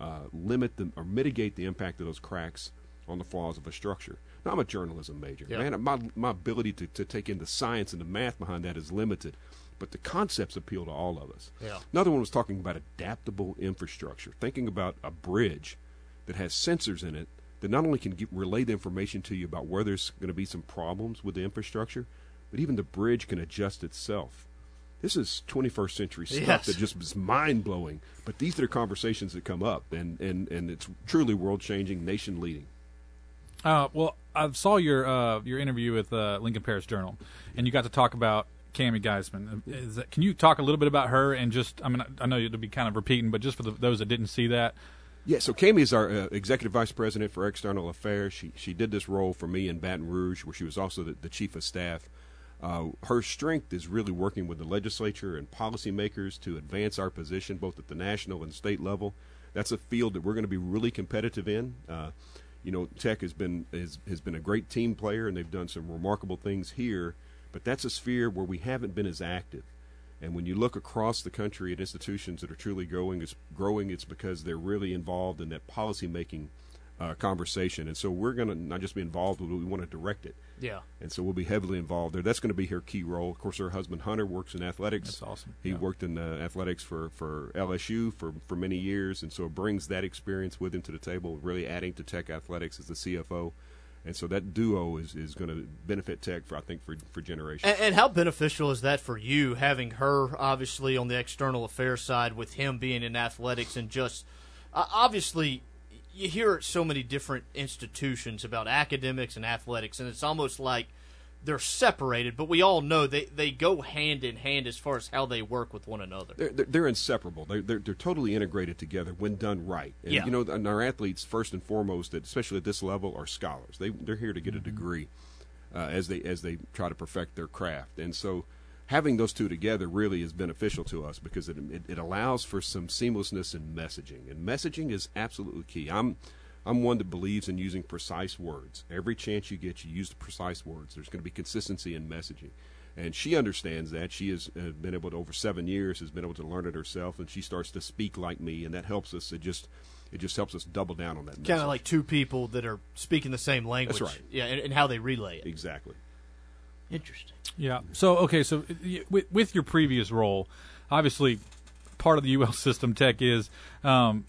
uh, limit them or mitigate the impact of those cracks on the flaws of a structure. Now, I'm a journalism major. Yeah. Man, my, my ability to, to take in the science and the math behind that is limited, but the concepts appeal to all of us. Yeah. Another one was talking about adaptable infrastructure, thinking about a bridge that has sensors in it that not only can get, relay the information to you about where there's going to be some problems with the infrastructure, but even the bridge can adjust itself. This is 21st century stuff Yes. that just is mind blowing. But these are conversations that come up, and, and, and it's truly world changing, nation leading. Uh, well, I saw your uh, your interview with uh, Lincoln Parish Journal, and you got to talk about Cami Geisman. Is that, can you talk a little bit about her and just? I mean, I know it'll be kind of repeating, but just for the, those that didn't see that, Yeah, so Cami is our uh, executive vice president for external affairs. She she did this role for me in Baton Rouge, where she was also the, the chief of staff. Uh, her strength is really working with the legislature and policymakers to advance our position both at the national and state level. That's a field that we're going to be really competitive in. Uh, you know, Tech has been has, has been a great team player, and they've done some remarkable things here. But that's a sphere where we haven't been as active. And when you look across the country at institutions that are truly growing, it's growing. It's because they're really involved in that policy making uh, conversation. And so we're going to not just be involved, but we want to direct it. Yeah. And so we'll be heavily involved there. That's going to be her key role. Of course, her husband Hunter works in athletics. That's awesome. He Yeah. worked in uh, athletics for, for LSU for, for many years, and so it brings that experience with him to the table, really adding to Tech athletics as the CFO. And so that duo is, is going to benefit Tech for I think for for generations. And, and how beneficial is that for you, having her obviously on the external affairs side with him being in athletics and just uh, obviously you hear at so many different institutions about academics and athletics, and it's almost like they're separated, but we all know they, they go hand in hand as far as how they work with one another. They're, they're, they're inseparable. They're, they're, they're totally integrated together when done right. And, Yeah. You know, and our athletes, first and foremost, especially at this level, are scholars. They, they're here to get a degree uh, as they as they try to perfect their craft. And so, having those two together really is beneficial to us because it, it, it allows for some seamlessness in messaging. And messaging is absolutely key. I'm I'm one that believes in using precise words. Every chance you get, you use the precise words. There's going to be consistency in messaging. And she understands that. She has uh, been able to, over seven years, has been able to learn it herself, and she starts to speak like me, and that helps us. It just, it just helps us double down on that. Kind of like two people that are speaking the same language. right. Yeah, and, and how they relay it. Exactly. Interesting. Yeah. So okay. So with, with your previous role, obviously, part of the UL system tech is, um,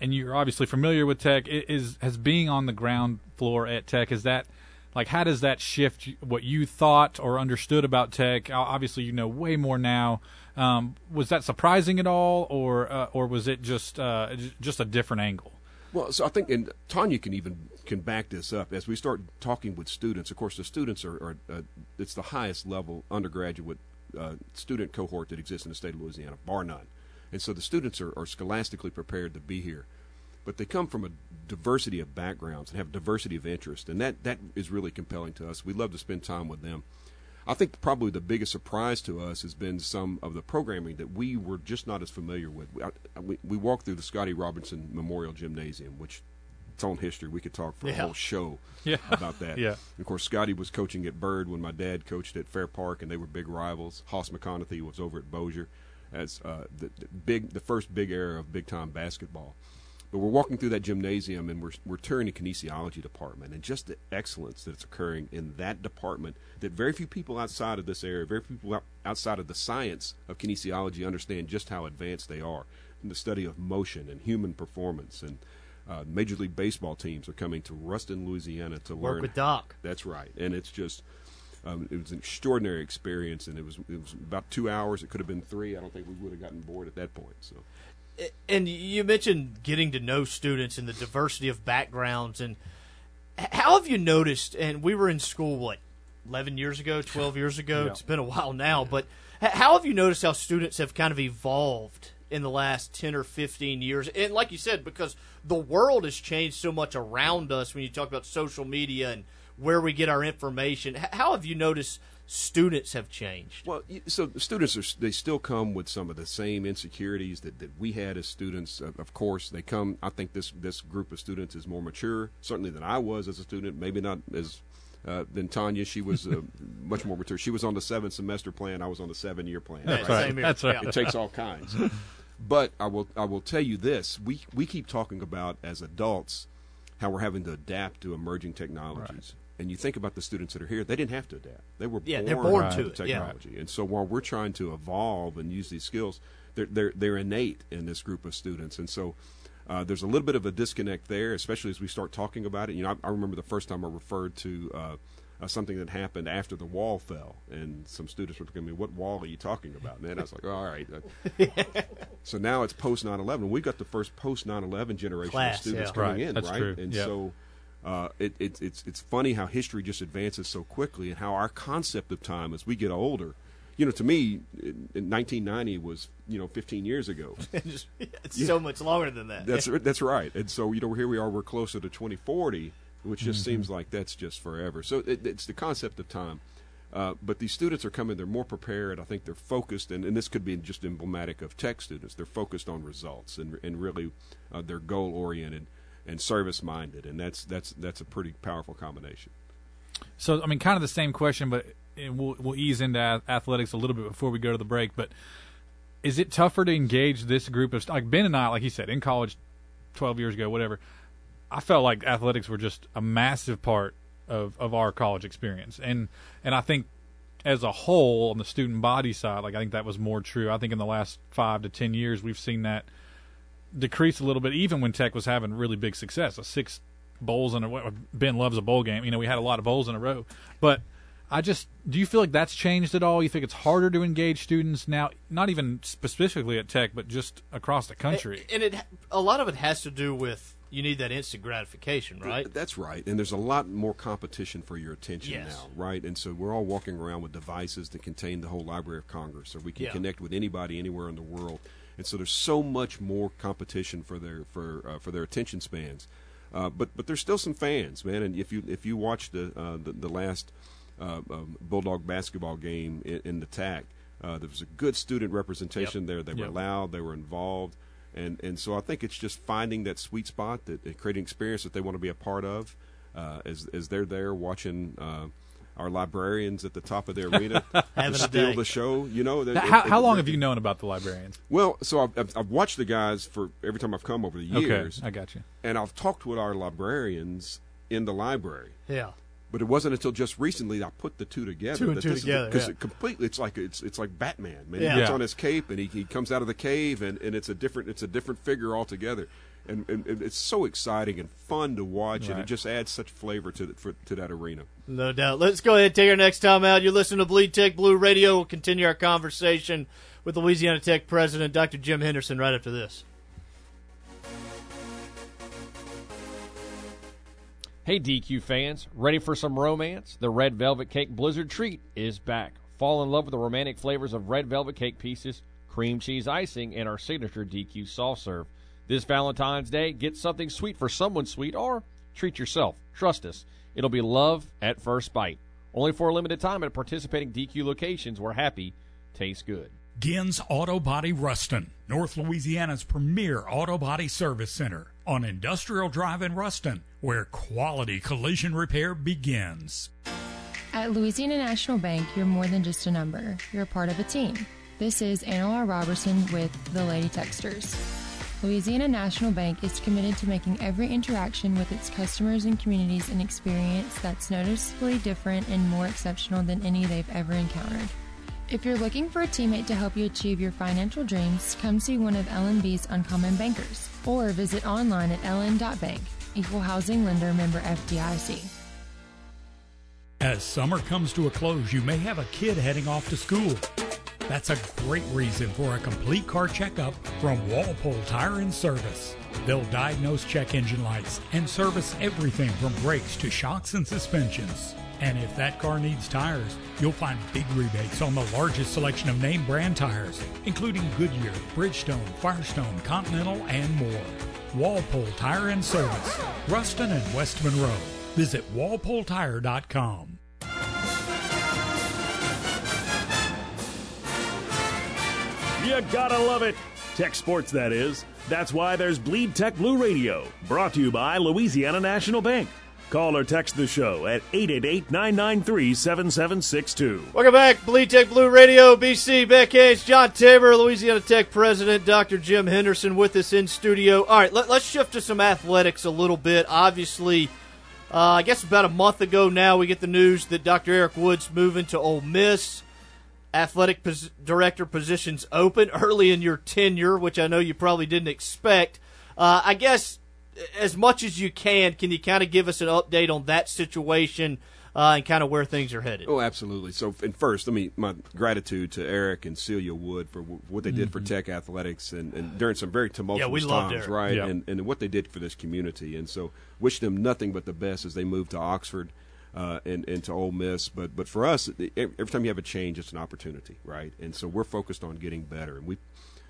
and you're obviously familiar with tech. Is has being on the ground floor at tech is that like how does that shift what you thought or understood about tech? Obviously, you know way more now. Um, was that surprising at all, or uh, or was it just uh, just a different angle? Well, so I think, and Tanya can even can back this up as we start talking with students. Of course, the students are, are uh, it's the highest level undergraduate uh, student cohort that exists in the state of Louisiana, bar none. And so the students are, are scholastically prepared to be here. but they come from a diversity of backgrounds and have diversity of interest, and that that is really compelling to us. We love to spend time with them. I think probably the biggest surprise to us has been some of the programming that we were just not as familiar with. We, I, we, we walked through the Scotty Robinson Memorial Gymnasium, which its own history. We could talk for a whole show Yeah. about that. Yeah. Of course, Scotty was coaching at Byrd when my dad coached at Fair Park, and they were big rivals. Hoss McConaughey was over at Bossier as uh, the, the big, the first big era of big time basketball. But we're walking through that gymnasium, and we're we're touring the kinesiology department, and just the excellence that's occurring in that department that very few people outside of this area, very few people outside of the science of kinesiology understand just how advanced they are in the study of motion and human performance and. Uh, Major League Baseball teams are coming to Ruston, Louisiana, to Work learn with Doc. that's right, and it's just um, it was an extraordinary experience, and it was it was about two hours. It could have been three. I don't think we would have gotten bored at that point. So And you mentioned getting to know students and the diversity of backgrounds. And how have you noticed? And we were in school, what, 11 years ago, 12 years ago? Yeah. It's been a while now. But how have you noticed how students have kind of evolved in the last 10 or 15 years? And like you said, because the world has changed so much around us when you talk about social media and where we get our information, how have you noticed students have changed? Well, so students are they still come with some of the same insecurities that, that we had as students. Of, of course, they come. I think this this group of students is more mature, certainly than I was as a student. Maybe not as uh, than Tanya. She was uh, much more mature. She was on the seven semester plan. I was on the seven year plan. That's right. Same here. That's right. It takes all kinds. But I will I will tell you this: we we keep talking about as adults how we're having to adapt to emerging technologies. And you think about the students that are here; they didn't have to adapt. They were Yeah, born, they're born with to the it, yeah. technology. And so while we're trying to evolve and use these skills, they're they're they're innate in this group of students. And so uh, there's a little bit of a disconnect there, especially as we start talking about it. You know, I, I remember the first time I referred to. Uh, uh, something that happened after the wall fell, and some students were looking at me, "What wall are you talking about?" Man, I was like, "All right." so now it's post 9/11. We got the first post 9/11 generation Class, of students yeah. coming Right, in, that's right? true. And Yep. so uh, it, it, it's it's funny how history just advances so quickly, and how our concept of time as we get older. You know, to me, in, in 1990 was you know 15 years ago. it's Yeah. so much longer than that. That's that's right. And so you know here we are. We're closer to 2040, which just Mhm. seems like that's just forever. So it, it's the concept of time. Uh, but these students are coming. They're more prepared. I think they're focused, and, and this could be just emblematic of tech students. They're focused on results and and really uh, they're goal oriented and service minded, and that's that's that's a pretty powerful combination. So, I mean, kind of the same question, but we'll, we'll ease into athletics a little bit before we go to the break. But is it tougher to engage this group of like Ben and I, like he said, in college, twelve years ago, whatever? I felt like athletics were just a massive part of, of our college experience, and and I think as a whole on the student body side, like I think that was more true. I think in the last five to ten years, we've seen that decrease a little bit, even when Tech was having really big success. A six bowls in a Ben loves a bowl game. You know, we had a lot of bowls in a row, but I just do you feel like that's changed at all? You think it's harder to engage students now, not even specifically at Tech, but just across the country? And it a lot of it has to do with you need that instant gratification, right? That's right. And there's a lot more competition for your attention Yes. now, right? And so we're all walking around with devices that contain the whole Library of Congress, so we can Yeah. connect with anybody anywhere in the world. And so there's so much more competition for their for uh, for their attention spans. Uh, but but there's still some fans, man. And if you if you watch the uh, the, the last uh, um, Bulldog basketball game in, in the TAC, uh, there was a good student representation there. They were Yep. loud, they were involved, and and so I think it's just finding that sweet spot, that that creating experience that they want to be a part of, uh, as as they're there watching. Our librarians at the top of the arena to steal the show, you know. that- how, it- how it- long have you known about the librarians? well, so I've, I've, I've watched the guys for every time I've come over the Okay, years. I got you. And I've talked with our librarians in the library. Yeah. But it wasn't until just recently I put the two together. Two and two together, because yeah. it completely it's like it's it's like Batman. Man, Yeah. he gets Yeah. on his cape and he, he comes out of the cave and, and it's a different it's a different figure altogether. And, and, and it's so exciting and fun to watch, and it just adds such flavor to the, for, to that arena. No doubt. Let's go ahead and take our next time out. You're listening to Bleed Tech Blue Radio. We'll continue our conversation with Louisiana Tech President Dr. Jim Henderson right after this. Hey, DQ fans, ready for some romance? The Red Velvet Cake Blizzard Treat is back. Fall in love with the romantic flavors of red velvet cake pieces, cream cheese icing, and our signature DQ soft serve. This Valentine's Day, get something sweet for someone sweet or treat yourself. Trust us, it'll be love at first bite. Only for a limited time at participating DQ locations where happy tastes good. Ginn's Auto Body Ruston, North Louisiana's premier auto body service center on Industrial Drive in Ruston, where quality collision repair begins. At Louisiana National Bank, you're more than just a number. You're a part of a team. This is Anna Larr Roberson with the Lady Techsters. Louisiana National Bank is committed to making every interaction with its customers and communities an experience that's noticeably different and more exceptional than any they've ever encountered. If you're looking for a teammate to help you achieve your financial dreams, come see one of LNB's Uncommon Bankers or visit online at ln.bank. Equal Housing Lender member FDIC. As summer comes to a close, you may have a kid heading off to school. That's a great reason for a complete car checkup from Walpole Tire and Service. They'll diagnose check engine lights and service everything from brakes to shocks and suspensions. And if that car needs tires, you'll find big rebates on the largest selection of name brand tires, including Goodyear, Bridgestone, Firestone, Continental, and more. Walpole Tire and Service, Ruston and West Monroe. Visit walpoletire.com. You gotta love it. Tech sports, that is. That's why there's Bleed Tech Blue Radio, brought to you by Louisiana National Bank. Call or text the show at 888 993 7762. Welcome back, Bleed Tech Blue Radio, BC Backcage. John Tabor, Louisiana Tech President, Dr. Jim Henderson with us in studio. All right, let, us shift to some athletics a little bit. Obviously, uh, I guess about a month ago now, we get the news that Dr. Eric Wood's moving to Ole Miss. Athletic pos- director positions open early in your tenure, which I know you probably didn't expect. Uh, I guess as much as you can, can you kind of give us an update on that situation uh, and kind of where things are headed? Oh, absolutely. So, and first, let me my gratitude to Eric and Celia Wood for w- what they did Mm-hmm. for Tech athletics and, and during some very tumultuous Yeah, times, right? Yeah. And and what they did for this community. And so, wish them nothing but the best as they move to Oxford. Uh, and, and to Ole Miss, but but for us, every time you have a change, it's an opportunity, right? And so we're focused on getting better. And we,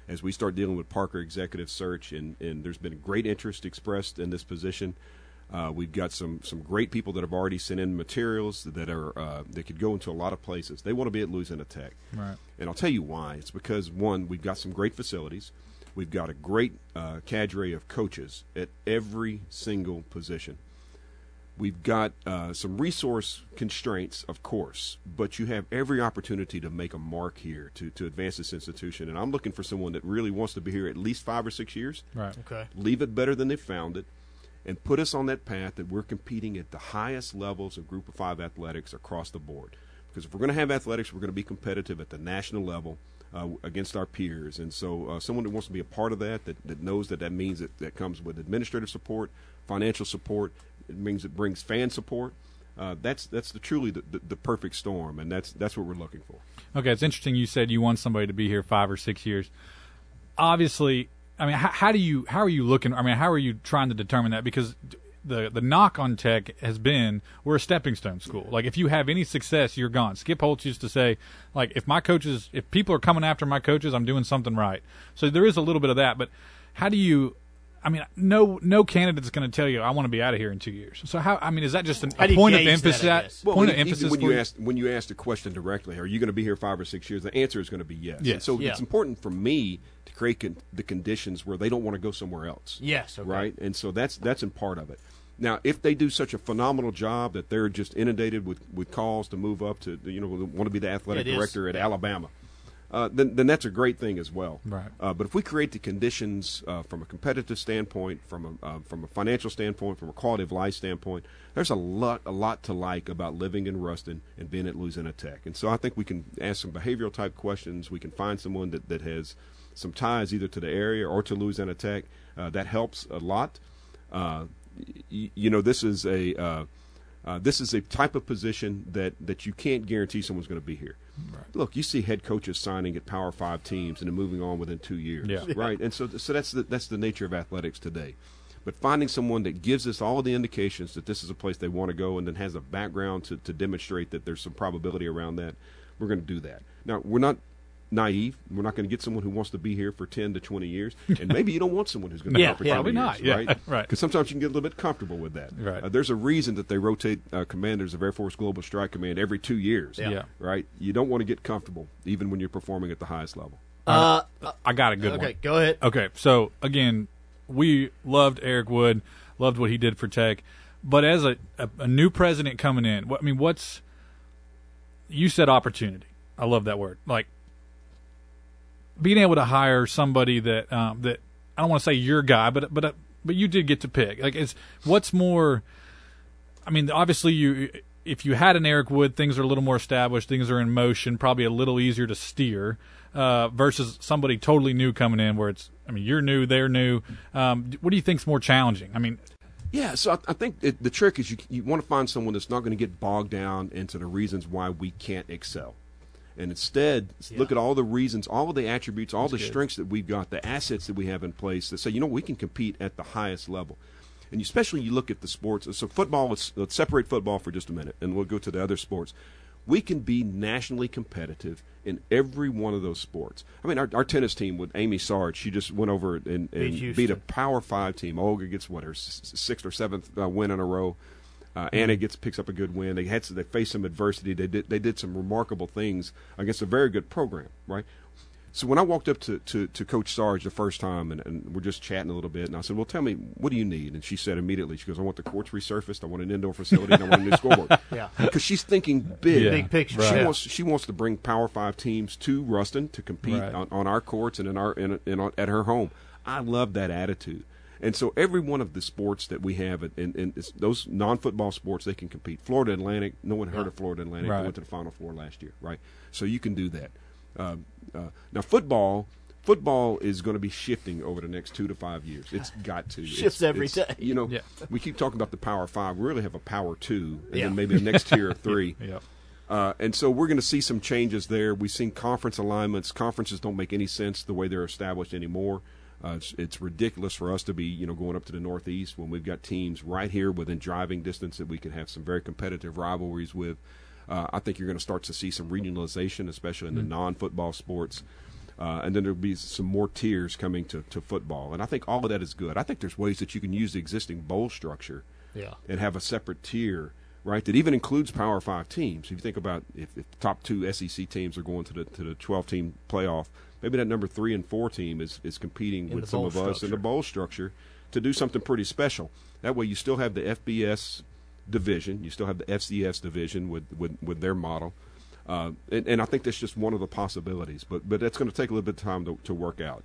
as we start dealing with Parker Executive Search, and, and there's been great interest expressed in this position. Uh, we've got some some great people that have already sent in materials that are uh, that could go into a lot of places. They want to be at Louisiana Tech, Right. and I'll tell you why. It's because one, we've got some great facilities. We've got a great uh, cadre of coaches at every single position. We've got uh, some resource constraints, of course, but you have every opportunity to make a mark here to, to advance this institution. And I'm looking for someone that really wants to be here at least five or six years. Right. Okay. Leave it better than they found it, and put us on that path that we're competing at the highest levels of Group of Five athletics across the board. Because if we're going to have athletics, we're going to be competitive at the national level uh, against our peers. And so, uh, someone that wants to be a part of that, that, that knows that that means that that comes with administrative support, financial support. It means it brings fan support. Uh, that's that's the truly the, the, the perfect storm, and that's that's what we're looking for. Okay, it's interesting. You said you want somebody to be here five or six years. Obviously, I mean, how, how do you how are you looking? I mean, how are you trying to determine that? Because the the knock on Tech has been we're a stepping stone school. Like if you have any success, you're gone. Skip Holtz used to say, like if my coaches, if people are coming after my coaches, I'm doing something right. So there is a little bit of that. But how do you? I mean, no no candidate's going to tell you I want to be out of here in two years. So how? I mean, is that just an, a point of gauge that, emphasis? Well, point even- of emphasis when you you? ask when you ask the question directly, are you going to be here five or six years? The answer is going to be yes. And Yes. so Yeah. it's important for me to create con- the conditions where they don't want to go somewhere else. Yes, okay. Right. And so that's that's in part of it. Now, if they do such a phenomenal job that they're just inundated with, with calls to move up to, you know, want to be the athletic It is. director at Alabama, uh, then, then that's a great thing as well. Right. Uh, but if we create the conditions uh, from a competitive standpoint, from a uh, from a financial standpoint, from a quality of life standpoint, there's a lot a lot to like about living in Ruston and being at Louisiana Tech. And so I think we can ask some behavioral type questions. We can find someone that, that has some ties either to the area or to Louisiana Tech. Uh, that helps a lot. Uh, y- you know, this is a uh, uh, this is a type of position that, that you can't guarantee someone's going to be here. Look, you see head coaches signing at Power Five teams and then moving on within two years, Yeah. right? And so, so that's the, that's the nature of athletics today. But finding someone that gives us all the indications that this is a place they want to go, and then has a background to, to demonstrate that there's some probability around that, we're going to do that. Now, we're not naive. We're not going to get someone who wants to be here for ten to twenty years, and maybe you don't want someone who's going to be Yeah, here for yeah, twenty probably years, not. Yeah, right? right. Because sometimes you can get a little bit comfortable with that. Right. Uh, there's a reason that they rotate uh, commanders of Air Force Global Strike Command every two years. Yeah. Yeah. Right. You don't want to get comfortable, even when you're performing at the highest level. Uh, I got a good one. okay, go ahead. Okay, so again, we loved Eric Wood, loved what he did for Tech, but as a, a, a new president coming in, what, I mean, what's you said opportunity. I love that word. Like being able to hire somebody that um, that I don't want to say your guy, but but but you did get to pick. Like, it's what's more. I mean, obviously, you if you had an Eric Wood, things are a little more established, things are in motion, probably a little easier to steer. Uh, versus somebody totally new coming in, where it's, I mean, you're new, they're new. Um, what do you think's more challenging? I mean, Yeah, so I, I think it, the trick is you you want to find someone that's not going to get bogged down into the reasons why we can't excel, and instead look at all the reasons, all of the attributes, all That's the good. strengths that we've got, the assets that we have in place that say, you know, we can compete at the highest level. And especially you look at the sports. So football, let's, let's separate football for just a minute, and we'll go to the other sports. We can be nationally competitive in every one of those sports. I mean, our, our tennis team with Amy Sarge, she just went over and, and Beat beat, a Power Five team. Olga gets what her sixth or seventh uh, win in a row. Uh, Anna gets picks up a good win. They had they faced some adversity. They did they did some remarkable things against a very good program, right? So when I walked up to, to, to Coach Sarge the first time, and, and we're just chatting a little bit, and I said, "Well, tell me, what do you need?" And she said immediately, "She goes, I want the courts resurfaced. I want an indoor facility, and I want a new scoreboard." Yeah. because she's thinking big, Yeah. Big picture. She Right. wants she wants to bring Power Five teams to Ruston to compete Right. on, on our courts and in our in, in our, at her home. I love that attitude. And so every one of the sports that we have, in, in, in it's- those non-football sports, they can compete. Florida Atlantic, no one heard of Florida Atlantic. They went to the Final Four last year, right? So you can do that. Um, uh, now football, football is going to be shifting over the next two to five years. It's got to Shifts It's- every it's- day. You know, Yeah. we keep talking about the Power Five. We really have a Power Two, and Yeah. then maybe the next tier of three. Yep. Uh, and so we're going to see some changes there. We've seen conference alignments. Conferences don't make any sense the way they're established anymore. Uh, it's, it's ridiculous for us to be, you know, going up to the Northeast when we've got teams right here within driving distance that we can have some very competitive rivalries with. Uh, I think you're going to start to see some regionalization, especially in the non-football sports. Uh, and then there'll be some more tiers coming to, to football. And I think all of that is good. I think there's ways that you can use the existing bowl structure Yeah. and have a separate tier, right? That even includes Power Five teams. If you think about if, if the top two SEC teams are going to the to the twelve team playoff, maybe that number three and four team is is competing In with some bowl of us in the bowl structure to do something pretty special. That way, you still have the FBS division, you still have the FCS division with with, with their model. Uh, and, and I think that's just one of the possibilities, but but that's going to take a little bit of time to, to work out.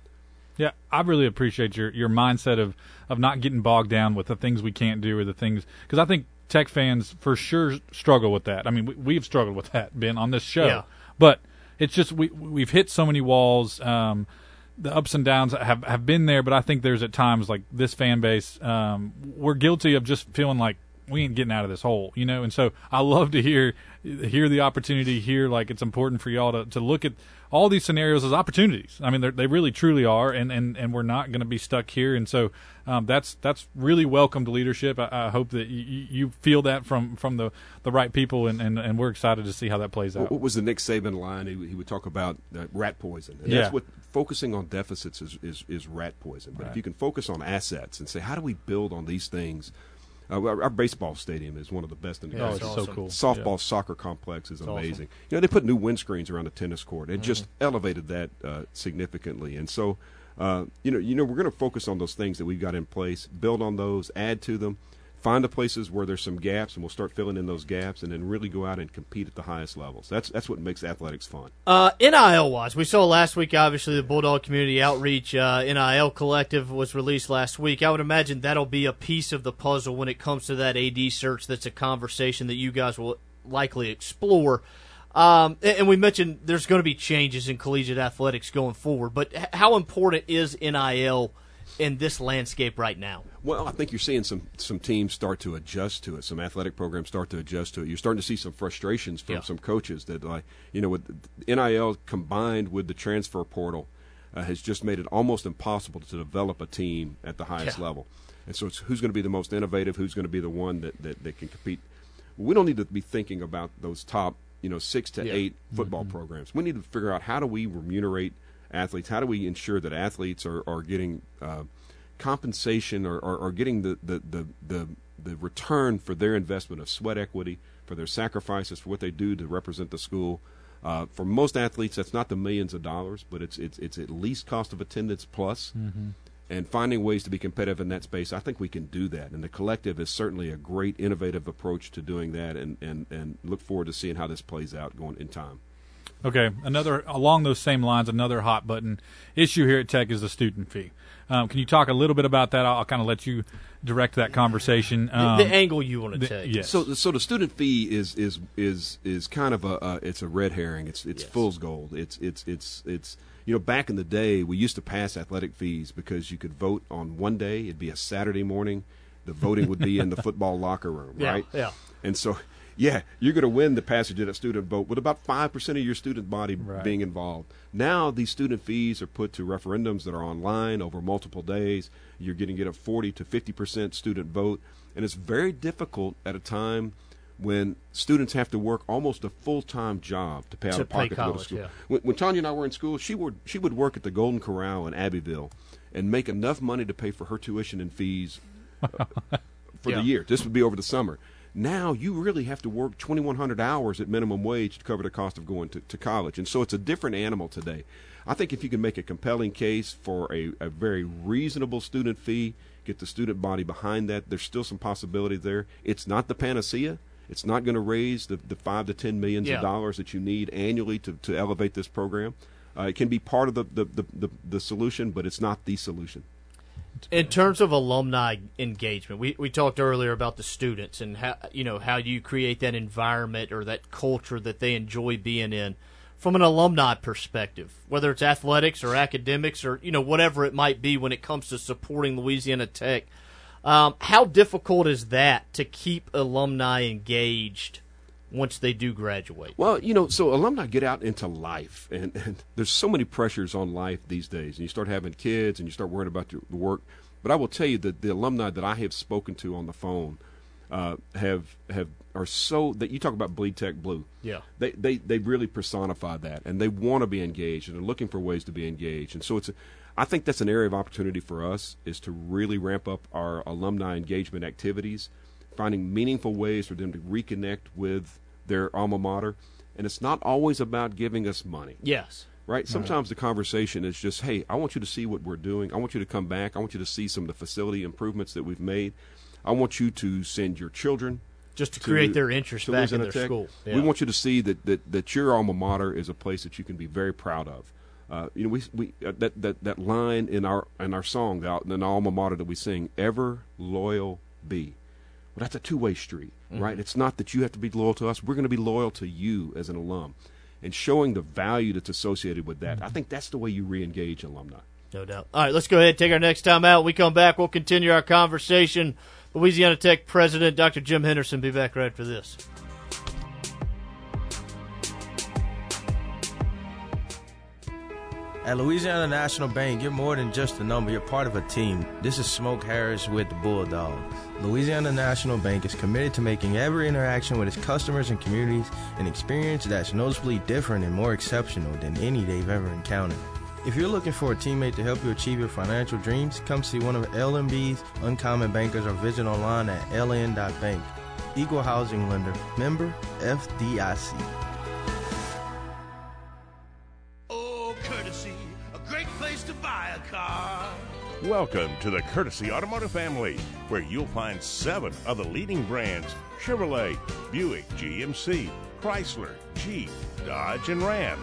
Yeah, I really appreciate your your mindset of of not getting bogged down with the things we can't do or the things because I think Tech fans for sure struggle with that. I mean, we, we've struggled with that, Ben, on this show. Yeah. But it's just we we've hit so many walls. Um, the ups and downs have have been there, but I think there's at times like this fan base, um, we're guilty of just feeling like we ain't getting out of this hole, you know. And so I love to hear hear the opportunity, hear like it's important for y'all to, to look at all these scenarios as opportunities. I mean, they're- really truly are, and and, and we're not going to be stuck here. And so um, that's that's really welcomed leadership. I, I hope that you, you feel that from from the, the right people, and, and, and we're excited to see how that plays out. What, was the Nick Saban line? He, he would talk about uh, rat poison. And Yeah. That's what focusing on deficits is, is, is rat poison. But if you can focus on assets and say, how do we build on these things? Uh, our, our baseball stadium is one of the best in the Yeah, country. it's so cool. Softball Yeah. soccer complex is It's awesome. amazing. You know, they put new windscreens around the tennis court. It just Mm-hmm. elevated that uh, significantly. And so, uh, you know, you know, we're going to focus on those things that we've got in place, build on those, add to them, find the places where there's some gaps, and we'll start filling in those gaps, and then really go out and compete at the highest levels. That's that's what makes athletics fun. Uh, NIL wise, we saw last week. Obviously, the Bulldog Community Outreach uh, NIL Collective was released last week. I would imagine that'll be a piece of the puzzle when it comes to that AD search. That's a conversation that you guys will likely explore. Um, and and we mentioned there's going to be changes in collegiate athletics going forward. But how important is NIL in this landscape right now? Well, I think you're seeing some some teams start to adjust to it. Some athletic programs start to adjust to it. You're starting to see some frustrations from Yeah. some coaches that, like, you know, with NIL combined with the transfer portal, uh, has just made it almost impossible to develop a team at the highest Yeah. level. And so, it's who's going to be the most innovative? Who's going to be the one that, that, that can compete? We don't need to be thinking about those top you know six to Yeah. eight football programs. We need to figure out how do we remunerate athletes? How do we ensure that athletes are are getting uh, compensation or, or, or getting the, the, the, the, the return for their investment of sweat equity, for their sacrifices, for what they do to represent the school. Uh, for most athletes, that's not the millions of dollars, but it's it's it's at least cost of attendance plus. Mhm. And finding ways to be competitive in that space, I think we can do that. And the collective is certainly a great innovative approach to doing that. And, and, and look forward to seeing how this plays out going in time. Okay, another along those same lines, another hot button issue here at Tech is the student fee. Um, can you talk a little bit about that? I'll, I'll kind of let you direct that conversation. Um, the angle you want to the- take. Yes. So, so the student fee is is is is kind of a uh, it's a red herring. It's it's fool's gold. It's it's it's it's you know back in the day we used to pass athletic fees because you could vote on one day. It'd be a Saturday morning. The voting would be in the football locker room, Yeah, right? yeah. And so, yeah, you're going to win the passage of that student vote with about five percent of your student body being involved. Now these student fees are put to referendums that are online over multiple days. You're going to get a forty to fifty percent student vote, and it's very difficult at a time when students have to work almost a full time job to pay out To of pocket pay to go to college, school. yeah. When, when Tanya and I were in school, she would she would work at the Golden Corral in Abbeville and make enough money to pay for her tuition and fees uh, for Yeah. the year. This would be over the summer. Now you really have to work 2,100 hours at minimum wage to cover the cost of going to, to college. And so it's a different animal today. I think if you can make a compelling case for a, a very reasonable student fee, get the student body behind that, there's still some possibility there. It's not the panacea. It's not going to raise the, the five to ten millions Yeah. of dollars that you need annually to, to elevate this program. Uh, it can be part of the, the, the, the, the solution, but it's not the solution. In terms of alumni engagement, we, we talked earlier about the students and how you know how you create that environment or that culture that they enjoy being in. From an alumni perspective, whether it's athletics or academics or you know whatever it might be, when it comes to supporting Louisiana Tech, um, how difficult is that to keep alumni engaged once they do graduate? Well, you know, so alumni get out into life, and, and there's so many pressures on life these days. And you start having kids, and you start worrying about your the work. But I will tell you that the alumni that I have spoken to on the phone uh, have have are so that you talk about bleed tech blue. Yeah. they they they really personify that, and they want to be engaged, and they're looking for ways to be engaged. And so it's, a, I think that's an area of opportunity for us is to really ramp up our alumni engagement activities, finding meaningful ways for them to reconnect with their alma mater. And it's not always about giving us money. Yes. Right? Sometimes the conversation is just, hey, I want you to see what we're doing. I want you to come back. I want you to see some of the facility improvements that we've made. I want you to send your children. Just to create their interest back in their Tech. school. We want you to see that, that, that your alma mater is a place that you can be very proud of. Uh, you know, we, we uh, that, that, that line in our in our song, the, the alma mater that we sing, "Ever loyal be." Well, that's a two way street, right? Mhm. It's not that you have to be loyal to us. We're going to be loyal to you as an alum, and showing the value that's associated with that. I think that's the way you re-engage alumni. No doubt. All right, let's go ahead and take our next time out. When we come back, we'll continue our conversation. Louisiana Tech President Dr. Jim Henderson be back right after this. At Louisiana National Bank, you're more than just a number, you're part of a team. This is Smoke Harris with the Bulldogs. Louisiana National Bank is committed to making every interaction with its customers and communities an experience that's noticeably different and more exceptional than any they've ever encountered. If you're looking for a teammate to help you achieve your financial dreams, come see one of LNB's uncommon bankers or visit online at ln.bank. Equal housing lender, member FDIC. Oh, courtesy, a great place to buy a car. Welcome to the Courtesy Automotive family, where you'll find seven of the leading brands Chevrolet, Buick, GMC, Chrysler, Jeep, Dodge, and Ram.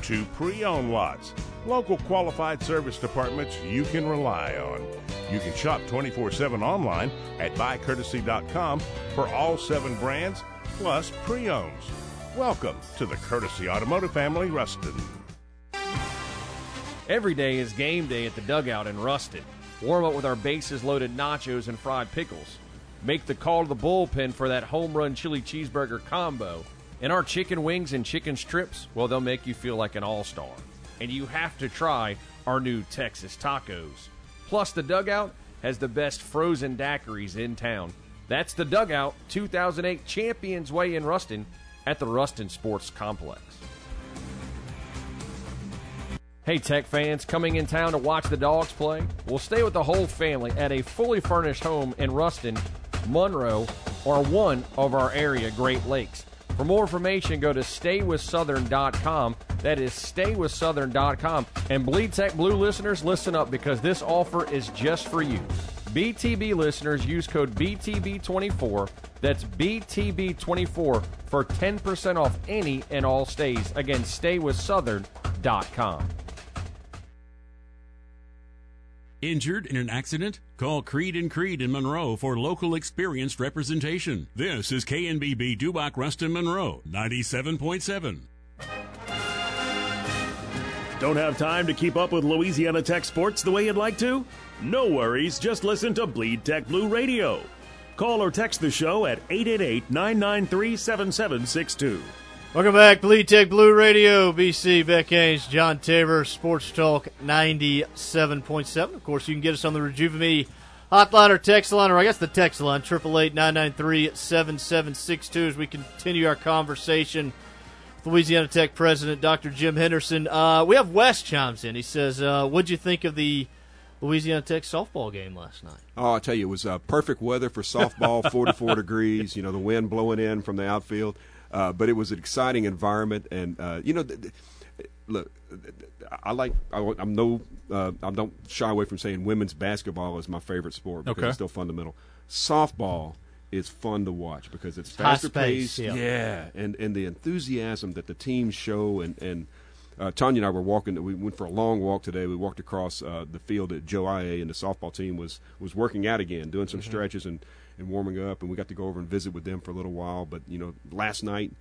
Two pre owned lots, local qualified service departments you can rely on. You can shop 24 7 online at buycourtesy.com for all seven brands plus pre owns. Welcome to the Courtesy Automotive family, Ruston. Every day is game day at the dugout in Ruston. Warm up with our bases loaded nachos and fried pickles. Make the call to the bullpen for that home run chili cheeseburger combo. And our chicken wings and chicken strips, well, they'll make you feel like an all star. And you have to try our new Texas tacos. Plus, the dugout has the best frozen daiquiris in town. That's the dugout, 2008 Champions Way in Ruston. at the Ruston Sports Complex. Hey, Tech fans, coming in town to watch the dogs play? We'll stay with the whole family at a fully furnished home in Ruston, Monroe, or one of our area Great Lakes. For more information, go to staywithsouthern.com. That is staywithsouthern.com. And Bleed Tech Blue listeners, listen up because this offer is just for you. BTB listeners use code BTB24. That's BTB24 for 10% off any and all stays. Again, staywithsouthern.com. Injured in an accident? Call Creed and Creed in Monroe for local experienced representation. This is KNBB Dubach Ruston Monroe 97.7. Don't have time to keep up with Louisiana Tech sports the way you'd like to? No worries, just listen to Bleed Tech Blue Radio. Call or text the show at 888 993 7762. Welcome back, Bleed Tech Blue Radio, BC, Beck Haynes, John Tabor, Sports Talk 97.7. Of course, you can get us on the Rejuve hotline or text line, or I guess the text line, 888-993-7762 as we continue our conversation with Louisiana Tech President Dr. Jim Henderson. Uh, we have Wes chimes in. He says, uh, what'd you think of the Louisiana Tech softball game last night? Oh, I tell you, it was uh, perfect weather for softball, 44 degrees, you know, the wind blowing in from the outfield. Uh, but it was an exciting environment, and uh, you know, th- th- look, I like I, am no uh, I don't shy away from saying women's basketball is my favorite sport because Okay. it's still fundamental. Softball is fun to watch because it's faster paced, yeah. and and the enthusiasm that the teams show, and and uh, Tanya and I were walking. We went for a long walk today. We walked across uh, the field at Joe Aillet, and the softball team was was working out again, doing some stretches and and warming up. And we got to go over and visit with them for a little while. But you know, last night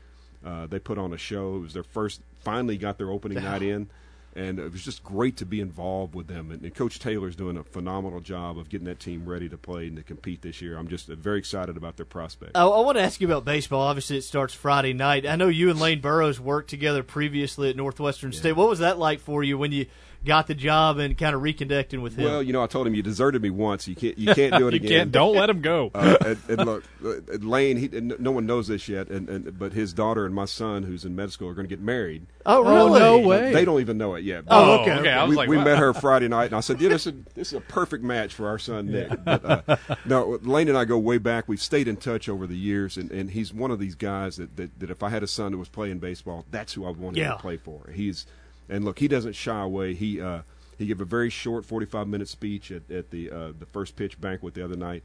uh, they put on a show. It was their first. Finally, got their opening night in. And it was just great to be involved with them. And, and Coach Taylor's doing a phenomenal job of getting that team ready to play and to compete this year. I'm just uh, very excited about their prospects. I, I want to ask you about baseball. Obviously, it starts Friday night. I know you and Lane Burroughs worked together previously at Northwestern State. What was that like for you when you got the job and kind of reconnecting with him? Well, you know, I told him you deserted me once. You can't. You can't do it You again. can't- don't let him go. Uh, and, and look, uh, Lane. He, and no one knows this yet, and, and but his daughter and my son, who's in med school, are going to get married. Oh, really? no way. They don't even know it yet. Oh, okay. okay. I was we, like, we wow. met her Friday night, and I said, "Yeah, this is, this is a perfect match for our son Nick." But, uh, no, Lane and I go way back. We've stayed in touch over the years, and, and he's one of these guys that, that, that if I had a son that was playing baseball, that's who I wanted Yeah. to play for. He's and look, he doesn't shy away. He uh, he gave a very short, forty-five minute speech at, at the uh, the first pitch banquet the other night,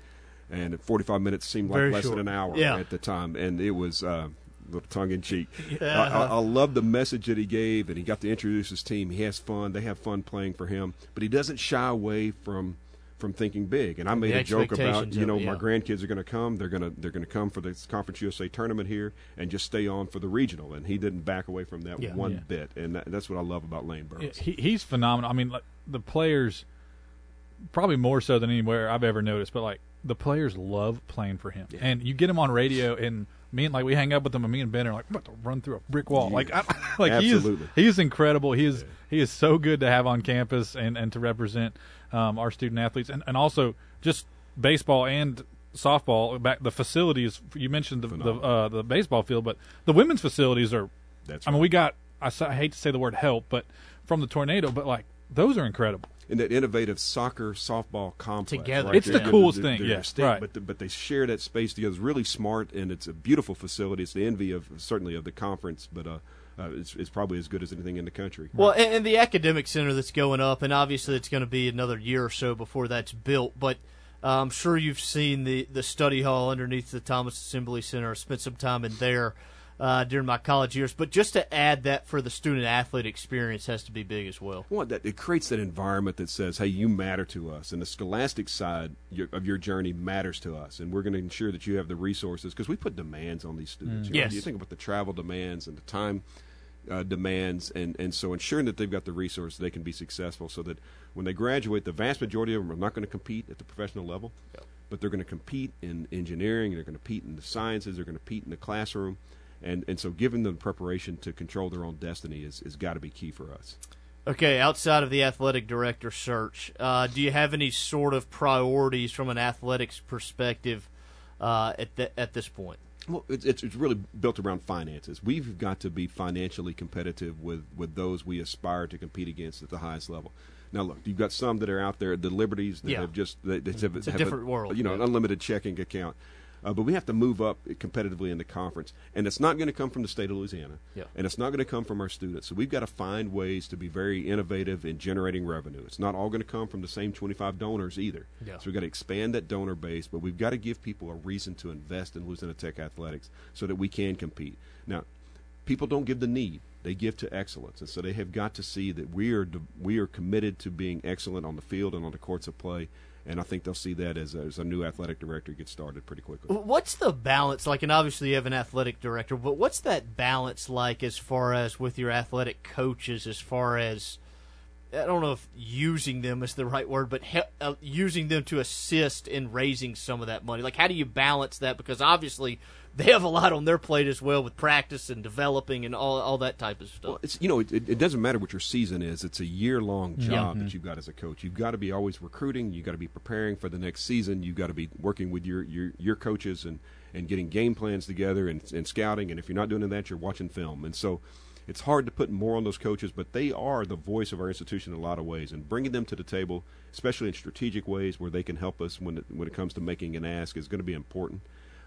and 45 minutes seemed like Very less short. than an hour Yeah. at the time, and it was. Uh, a little tongue in cheek. Yeah. I, I, I love the message that he gave, and he got to introduce his team. He has fun; they have fun playing for him, but he doesn't shy away from from thinking big. And I made The a joke about, you of know, my grandkids are going to come. They're going to they're going to come for the Conference USA tournament here, and just stay on for the regional. And he didn't back away from that Yeah. one Yeah. bit, and that, that's what I love about Lane Burroughs. He, he's phenomenal. I mean, like, the players, probably more so than anywhere I've ever noticed, but like the players love playing for him. And you get him on radio, and me and like we hang up with him, and me and Ben are like, we're about to run through a brick wall. Like, I, like Absolutely. he is, he is incredible. He is he is so good to have on campus and and to represent um, our student athletes, and and also just baseball and softball. Back the facilities you mentioned the the, uh, the baseball field, but the women's facilities are. That's I mean, we got. I hate to say the word help, but from the tornado, but like those are incredible. in that innovative soccer softball complex. Together. right? It's the They're- coolest they're- thing, they're yeah, distinct, right. But the, but they share that space together. It's really smart, and it's a beautiful facility. It's the envy of certainly of the conference, but uh, uh, it's, it's probably as good as anything in the country. Well, and, and the academic center that's going up, and obviously it's going to be another year or so before that's built. But uh, I'm sure you've seen the the study hall underneath the Thomas Assembly Center. Spent some time in there uh, during my college years. But just to add that for the student athlete experience has to be big as well. Well, that it creates that environment that says, "Hey, you matter to us," and the scholastic side of your journey matters to us, and we're going to ensure that you have the resources because we put demands on these students. Mm. You, know, Yes. you think about the travel demands and the time uh, demands, and and so ensuring that they've got the resources they can be successful, so that when they graduate, the vast majority of them are not going to compete at the professional level, but they're going to compete in engineering, they're going to compete in the sciences, they're going to compete in the classroom. And, and so giving them preparation to control their own destiny is, is got to be key for us. Okay, outside of the athletic director search, uh, do you have any sort of priorities from an athletics perspective uh, at th- at this point? Well, it's, it's really built around finances. We've got to be financially competitive with, with those we aspire to compete against at the highest level. Now, look, you've got some that are out there, the liberties that Yeah. have just they have, It's a have different world, You know, an unlimited checking account. Uh, but we have to move up competitively in the conference, and it's not going to come from the state of Louisiana, Yeah. and it's not going to come from our students. So we've got to find ways to be very innovative in generating revenue. It's not all going to come from the same 25 donors either. Yeah. So we've got to expand that donor base, but we've got to give people a reason to invest in Louisiana Tech athletics so that we can compete. Now, people don't give the need; they give to excellence, and so they have got to see that we are we are committed to being excellent on the field and on the courts of play. And I think they'll see that as a, as a new athletic director gets started pretty quickly. What's the balance like? And obviously, you have an athletic director, but what's that balance like as far as with your athletic coaches? As far as I don't know if using them is the right word, but he, uh, using them to assist in raising some of that money. Like, how do you balance that? Because obviously, they have a lot on their plate as well with practice and developing and all all that type of stuff. Well, it's you know it, it, it doesn't matter what your season is. It's a year long Yeah. job Mhm. that you've got as a coach. You've got to be always recruiting. You've got to be preparing for the next season. You've got to be working with your your, your coaches and, and getting game plans together and, and scouting. And if you're not doing that, you're watching film. And so it's hard to put more on those coaches, but they are the voice of our institution in a lot of ways. And bringing them to the table, especially in strategic ways where they can help us when it, when it comes to making an ask, is going to be important.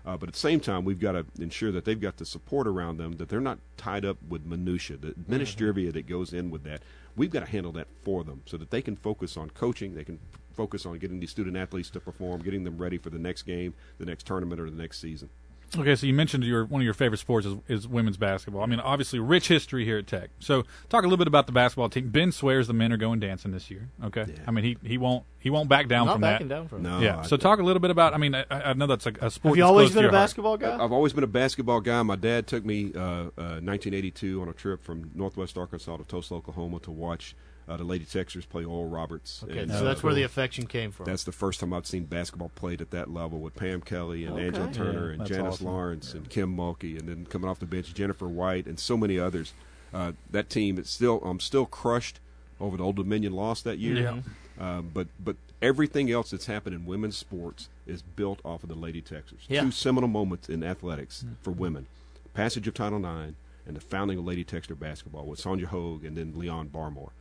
Uh, but at the same time, we've got to ensure that they've got the support around them, that they're not tied up with minutia, the administrivia that goes in with that. We've got to handle that for them so that they can focus on coaching, they can f- focus on getting these student athletes to perform, getting them ready for the next game, the next tournament, or the next season. Okay, so you mentioned your one of your favorite sports is, is women's basketball. I mean, obviously, rich history here at Tech. So, talk a little bit about the basketball team. Ben swears the men are going dancing this year. Okay, I mean he he won't he won't back down Not from backing that. down from it. No, yeah. I- So, talk a little bit about. I mean, I, I know that's a, a sport. Have you that's always been a your heart. basketball guy? I've always been a basketball guy. My dad took me uh, uh, 1982 on a trip from Northwest Arkansas to Tulsa, Oklahoma, to watch uh, the Lady Techsters play Oral Roberts. Okay, And, so uh, that's where the affection came from. That's the first time I've seen basketball played at that level with Pam Kelly and Okay. Angela Turner Yeah, and Janice awesome. Lawrence and Kim Mulkey, and then coming off the bench Jennifer White and so many others. Uh, that team, it's still I'm still crushed over the Old Dominion loss that year. Yeah. Uh, but but everything else that's happened in women's sports is built off of the Lady Techsters. Yeah. Two seminal moments in athletics for women: passage of Title IX and the founding of Lady Techster basketball with Sonja Hogue and then Leon Barmore.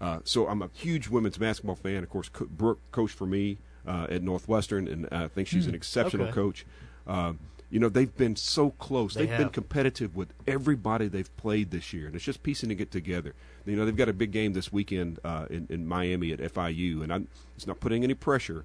Uh, so I'm a huge women's basketball fan. Of course, Co- Brooke coached for me uh, at Northwestern, and I think she's an Hmm. exceptional Okay. coach. Uh, you know, they've been so close. They have been competitive with everybody they've played this year, and it's just piecing it together. You know, they've got a big game this weekend uh, in, in Miami at FIU, and I'm, it's not putting any pressure,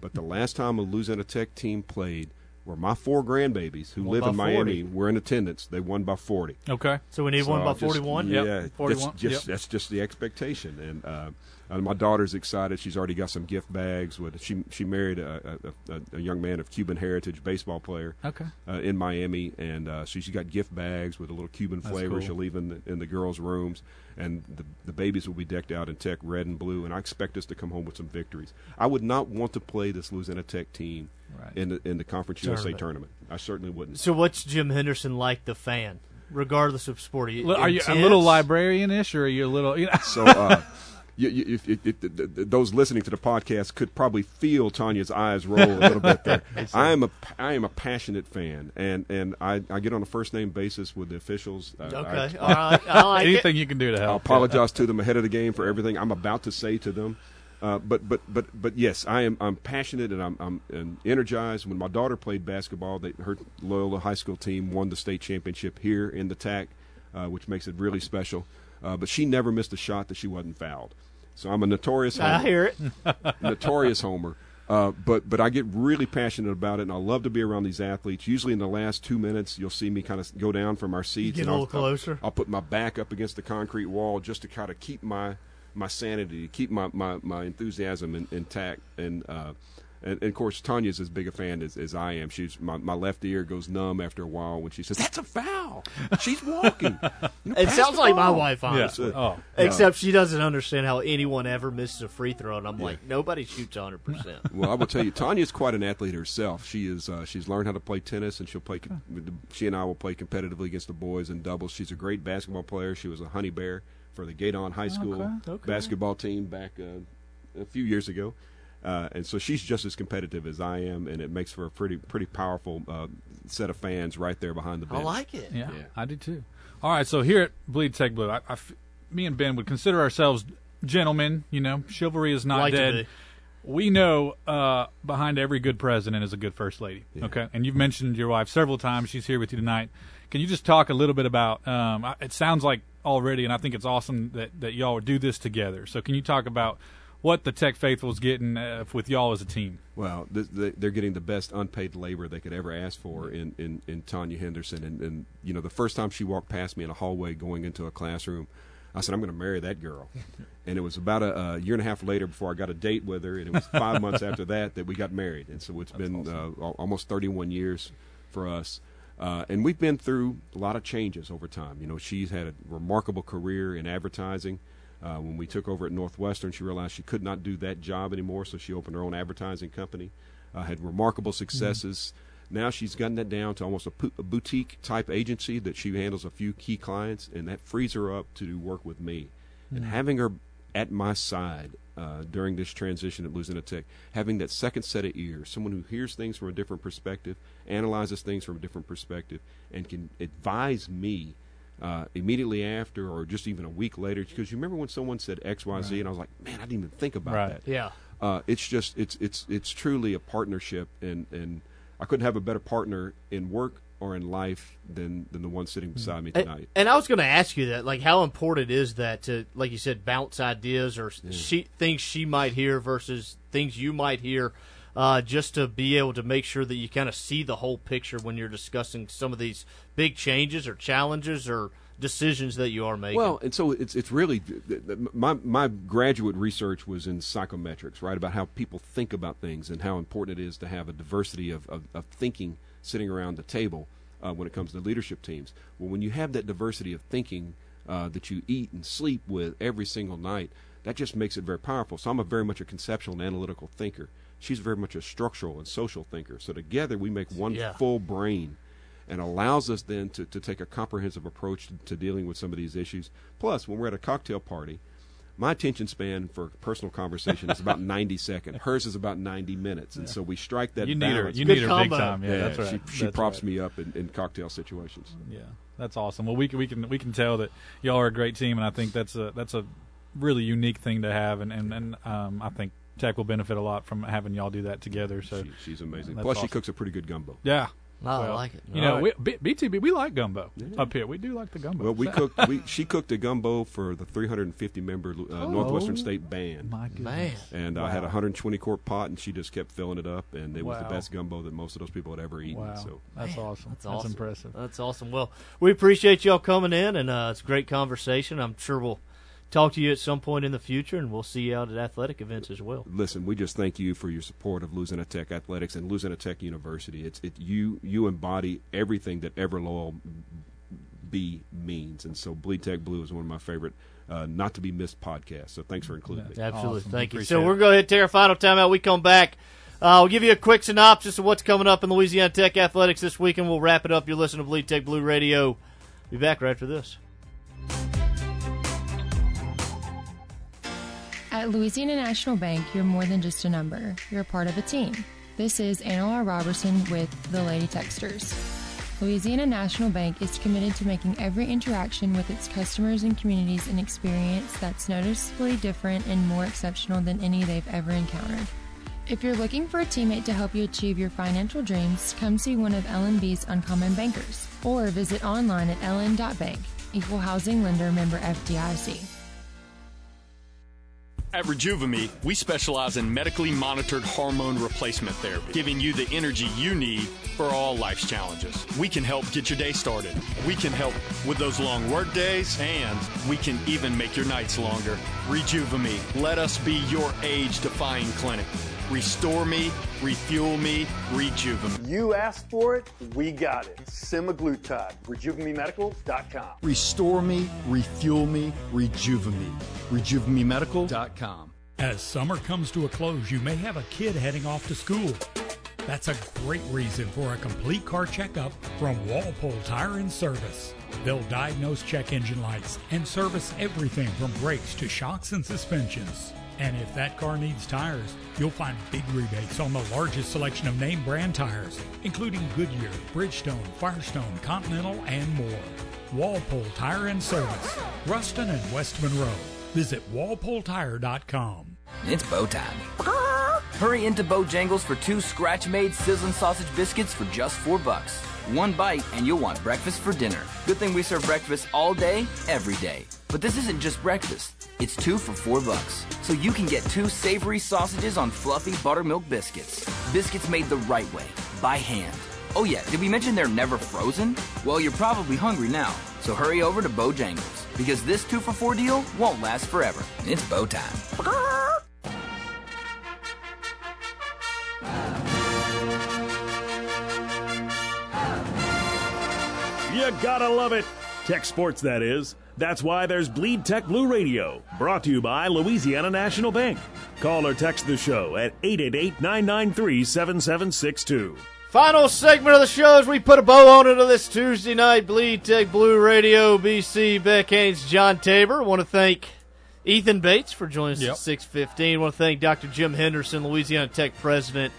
but the last time a Louisiana Tech team played, where my four grandbabies who live in Miami 40. were in attendance, they won by 40. Okay. So we need one by just- 41? Yeah, Yep, that's just yep. that's just the expectation. And uh, uh, my daughter's excited. She's already got some gift bags. With she she married a, a, a, a young man of Cuban heritage, baseball player. Okay. Uh, in Miami, and uh, so she's got gift bags with a little Cuban That's flavor. cool. She'll leave in the, in the girls' rooms, and the the babies will be decked out in Tech red and blue. And I expect us to come home with some victories. I would not want to play this Louisiana Tech team Right. in the in the Conference USA Tournament. tournament. I certainly wouldn't. So what's Jim Henderson like, the fan, regardless of sport? Are you, Are you a little librarian-ish, or are you a little? You know? So, uh, you, you, if, if, if, th- th- those listening to the podcast could probably feel Tanya's eyes roll a little bit there. I am a I am a passionate fan, and and I, I get on a first name basis with the officials. Uh, Okay, I, all right, I like it. Anything you can do to help. I apologize to them ahead of the game for everything I'm about to say to them. Uh, but but but but yes, I am I'm passionate and I'm I'm and energized. When my daughter played basketball, they, her Loyola High School team won the state championship here in the TAC, uh, which makes it really special. Uh, but she never missed a shot that she wasn't fouled. So I'm a notorious. Homer. I hear it. notorious homer. Uh, but but I get really passionate about it, and I love to be around these athletes. Usually in the last two minutes, you'll see me kind of go down from our seats. get and a I'll- little closer. I'll, I'll put my back up against the concrete wall just to kind of keep my my sanity, to keep my my, my enthusiasm in, intact. And, uh, and and of course, Tanya's as big a fan as, as I am. She's my, my left ear goes numb after a while when she says, "That's a foul." She's walking. You know, It sounds like my wife, honestly. Uh, Except she doesn't understand how anyone ever misses a free throw, and I'm like, nobody shoots 100. percent well, I will tell you, Tanya's quite an athlete herself. She is. Uh, she's learned how to play tennis, and she'll play. She and I will play competitively against the boys in doubles. She's a great basketball player. She was a honey bear for the Gueydan High School Okay, okay. basketball team back uh, a few years ago. Uh, and so she's just as competitive as I am, and it makes for a pretty pretty powerful uh, set of fans right there behind the bench. I like it. Yeah, I do too. All right, so here at Bleed Tech Blue, I, I f- me and Ben would consider ourselves gentlemen. You know, chivalry is not Like dead. We know uh, behind every good president is a good first lady. Okay, and you've mentioned your wife several times. She's here with you tonight. Can you just talk a little bit about? Um, it sounds like already, and I think it's awesome that that y'all would do this together. So, can you talk about what the Tech Faithful's getting uh, with y'all as a team? Well, th- th- they're getting the best unpaid labor they could ever ask for in, in, in Tanya Henderson. And, and, you know, the first time she walked past me in a hallway going into a classroom, I said, I'm going to marry that girl. and it was about a, a year and a half later before I got a date with her. And it was five months after that that we got married. And so it's been uh, almost 31 years for us. Uh, and we've been through a lot of changes over time. You know, she's had a remarkable career in advertising. Uh, when we took over at Northwestern, she realized she could not do that job anymore, so she opened her own advertising company. Uh, had remarkable successes. Now she's gotten that down to almost a, boutique type agency that she handles a few key clients, and that frees her up to do work with me. And Mm. having her at my side uh, during this transition at Louisiana Tech, having that second set of ears, someone who hears things from a different perspective, analyzes things from a different perspective, and can advise me uh, immediately after or just even a week later. Because you remember when someone said X, Y, Z, Right. and I was like, man, I didn't even think about Right. that. Yeah. Uh, it's just it's it's it's truly a partnership, and and I couldn't have a better partner in work or in life than than the one sitting beside me tonight. and I was going to ask you that, like, how important is that to, like you said, bounce ideas or she, things she might hear versus things you might hear, uh, just to be able to make sure that you kind of see the whole picture when you're discussing some of these big changes or challenges or decisions that you are making. Well, and so it's it's really my my graduate research was in psychometrics, right? About how people think about things and how important it is to have a diversity of of, of thinking sitting around the table uh, when it comes to leadership teams. Well, when you have that diversity of thinking uh, that you eat and sleep with every single night, that just makes it very powerful. So I'm a very much a conceptual and analytical thinker. She's very much a structural and social thinker. So together we make one Yeah. full brain and allows us then to, to take a comprehensive approach to, to dealing with some of these issues. Plus, when we're at a cocktail party, my attention span for personal conversation is about 90 seconds. Hers is about 90 minutes. And so we strike that You need her- balance. you need her big time. Yeah, that's right. She, she That's props right. me up in, in cocktail situations. Yeah, that's awesome. Well, we can we can we can tell that y'all are a great team, and I think that's a that's a really unique thing to have, and and, and um, I think Tech will benefit a lot from having y'all do that together. So She- she's amazing. that's Plus, she cooks a pretty good gumbo. Yeah. I Well, like it. You All know, right. we, B- BTB we like gumbo up here. We do like the gumbo. Well, we cooked. We, she cooked a gumbo for the 350 member uh, Northwestern Oh, State band. my goodness. And I had a 120 quart pot, and she just kept filling it up, and it was the best gumbo that most of those people had ever eaten. Wow, So that's awesome. That's That's, awesome. impressive. That's awesome. Well, we appreciate y'all coming in, and uh, it's a great conversation. I'm sure we'll talk to you at some point in the future, and we'll see you out at athletic events as well. listen, we just thank you for your support of Louisiana Tech athletics and Louisiana Tech University. It's it you you embody everything that ever loyal be means, and so Bleed Tech Blue is one of my favorite. Uh, not to be missed podcasts. So thanks for including me. Absolutely. Thank you. So we're going to go ahead and take our final timeout. We come back. Uh, we'll give you a quick synopsis of what's coming up in Louisiana Tech athletics this week, and we'll wrap it up. You're listening to Bleed Tech Blue Radio. Be back right after this. At Louisiana National Bank, you're more than just a number. You're a part of a team. This is Anna. Roberson with the Lady Techsters. Louisiana National Bank is committed to making every interaction with its customers and communities an experience that's noticeably different and more exceptional than any they've ever encountered. If you're looking for a teammate to help you achieve your financial dreams, come see one of LNB's Uncommon Bankers or visit online at ln.bank. Equal Housing Lender member FDIC. At Rejuvame, we specialize in medically monitored hormone replacement therapy, giving you the energy you need for all life's challenges. We can help get your day started. We can help with those long work days, and we can even make your nights longer. Rejuvame, let us be your age defying clinic. Restore me, refuel me, rejuvenate. You asked for it, we got it. Semaglutide, RejuvemeMedical.com. Restore me, refuel me, rejuvenate me. RejuvemeMedical.com. As summer comes to a close, you may have a kid heading off to school. That's a great reason for a complete car checkup from Walpole Tire and Service. They'll diagnose check engine lights and service everything from brakes to shocks and suspensions. And if that car needs tires, you'll find big rebates on the largest selection of name brand tires, including Goodyear, Bridgestone, Firestone, Continental, and more. Walpole Tire and Service, Ruston and West Monroe. Visit walpoletire.com. It's Bo Time. Hurry into Bojangles for two scratch-made sizzling sausage biscuits for just four bucks. One bite and you'll want breakfast for dinner. Good thing we serve breakfast all day, every day. But this isn't just breakfast. It's two for four bucks. So you can get two savory sausages on fluffy buttermilk biscuits. Biscuits made the right way, by hand. Oh yeah, did we mention they're never frozen? Well, you're probably hungry now. So hurry over to Bojangles. Because this two for four deal won't last forever. It's Bo Time. You gotta love it. Tech sports, that is. That's why there's Bleed Tech Blue Radio, brought to you by Louisiana National Bank. Call or text the show at 888 993 7762. Final segment of the show as we put a bow on it on this Tuesday night. Bleed Tech Blue Radio, BC, Beck Haynes, John Tabor. want to thank Ethan Bates for joining us Yep. at 615. want to thank Dr. Jim Henderson, Louisiana Tech president,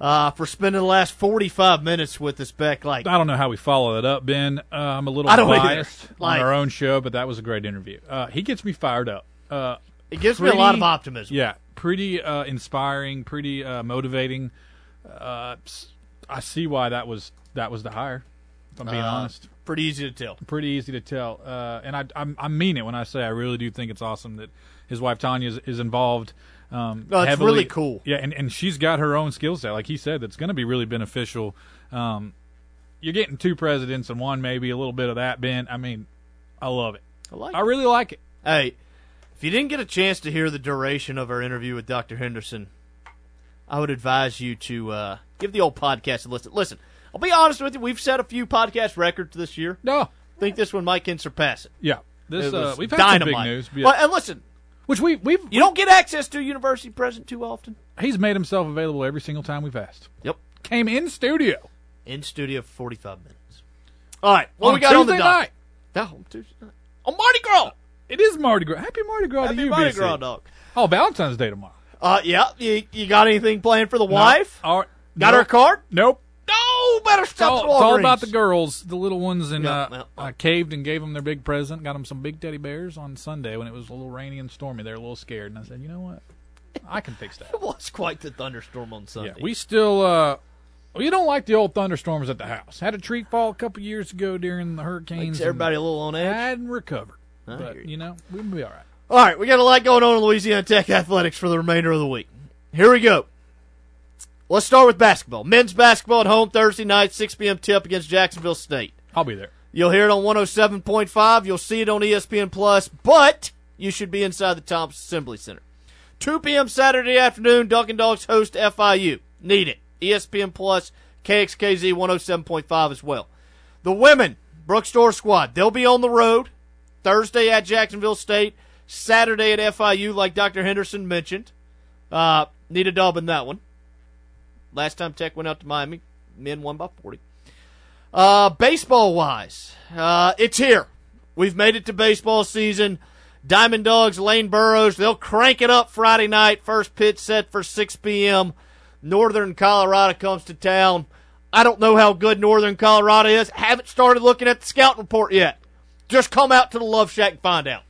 uh, for spending the last 45 minutes with us, Beck. Like, I don't know how we follow that up, Ben. Uh, I'm a little I don't biased Like- on our own show, but that was a great interview. Uh, he gets me fired up. Uh, It gives me a lot of optimism. Yeah, pretty uh, inspiring, pretty uh, motivating. Uh, I see why that was that was the hire. If I'm being honest, pretty easy to tell. Pretty easy to tell, uh, and I, I I mean it when I say I really do think it's awesome that his wife Tanya is, is involved. Um, No, it's heavily. really cool. Yeah, and, and she's got her own skill set, like he said, that's going to be really beneficial. Um, you're getting two presidents and one maybe a little bit of that, Ben. I mean, I love it. I like I really like it. Hey, if you didn't get a chance to hear the duration of our interview with Dr. Henderson, I would advise you to uh, give the old podcast a listen. Listen, I'll be honest with you. We've set a few podcast records this year. No, think this one might can surpass it. Yeah, this It uh, we've had some big dynamite. news. Well, and listen, which we we've you don't get access to a university president too often. He's made himself available every single time we've asked. Yep, came in studio. In studio for forty five minutes. All right, what On we got on the Tuesday dock? night. No, Tuesday night. On Mardi Gras. It is Mardi Gras. Happy Mardi Gras Happy to you, Mardi BC. Gras, dog. Oh, Valentine's Day tomorrow. Uh, yeah. You, you got anything planned for the wife? All right. Got Nope. her a card? Nope. No, better It's stop. all, it's all about the girls, the little ones, and Yeah, uh, well, I caved and gave them their big present. Got them some big teddy bears on Sunday when it was a little rainy and stormy. They were a little scared, and I said, you know what, I can fix that. It was quite the thunderstorm on Sunday. Yeah, we still uh, we don't like the old thunderstorms at the house. Had a tree fall a couple years ago during the hurricanes. Makes everybody a little on edge. Hadn't recovered, I but hear you know we'll be all right. All right, we got a lot going on in Louisiana Tech athletics for the remainder of the week. Here we go. Let's start with basketball. Men's basketball at home Thursday night, 6 p.m. tip against Jacksonville State. I'll be there. You'll hear it on 107.5. You'll see it on ESPN Plus, but you should be inside the Thompson Assembly Center. 2 p.m. Saturday afternoon, Dunkin' Dogs host FIU. Need it. ESPN Plus, KXKZ 107.5 as well. The women, Brooke Stoehr's Squad, they'll be on the road Thursday at Jacksonville State, Saturday at FIU, like Dr. Henderson mentioned. Uh, need a dub in that one. Last time Tech went out to Miami, men won by 40. Uh, baseball wise, uh, it's here. We've made it to baseball season. Diamond Dogs, Lane Burroughs, they'll crank it up Friday night. First pitch set for 6 p.m. Northern Colorado comes to town. I don't know how good Northern Colorado is. Haven't started looking at the scout report yet. Just come out to the Love Shack and find out.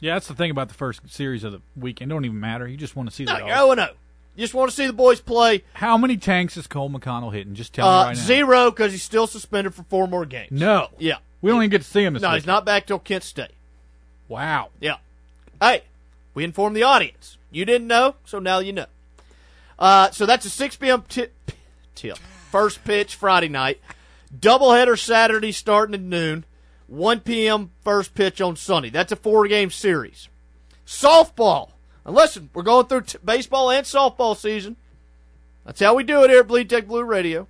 Yeah, that's the thing about the first series of the weekend. It don't even matter. You just want to see the No, dogs. you're 0 0. Just want to see the boys play. How many tanks is Cole McConnell hitting? Just tell me Uh, right now. zero because he's still suspended for four more games. No. Yeah. We don't even get to see him this No, weekend. he's not back till Kent State. Wow. Yeah. Hey, we informed the audience. You didn't know, so now you know. Uh, so that's a 6 p.m. tip. tip. First pitch Friday night. Doubleheader Saturday starting at noon. 1 p.m. first pitch on Sunday. That's a four game series. Softball. And listen, we're going through t- baseball and softball season. That's how we do it here at Bleed Tech Blue Radio.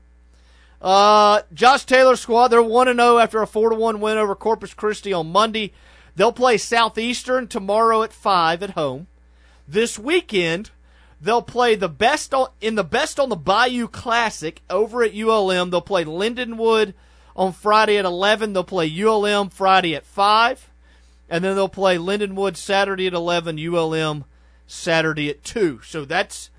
Uh, Josh Taylor squad, they're 1 0 after a 4 1 win over Corpus Christi on Monday. They'll play Southeastern tomorrow at 5 at home. This weekend, they'll play the best on, in the Best on the Bayou Classic over at ULM. They'll play Lindenwood on Friday at 11. They'll play ULM Friday at 5. And then they'll play Lindenwood Saturday at 11, ULM Saturday at two. So that's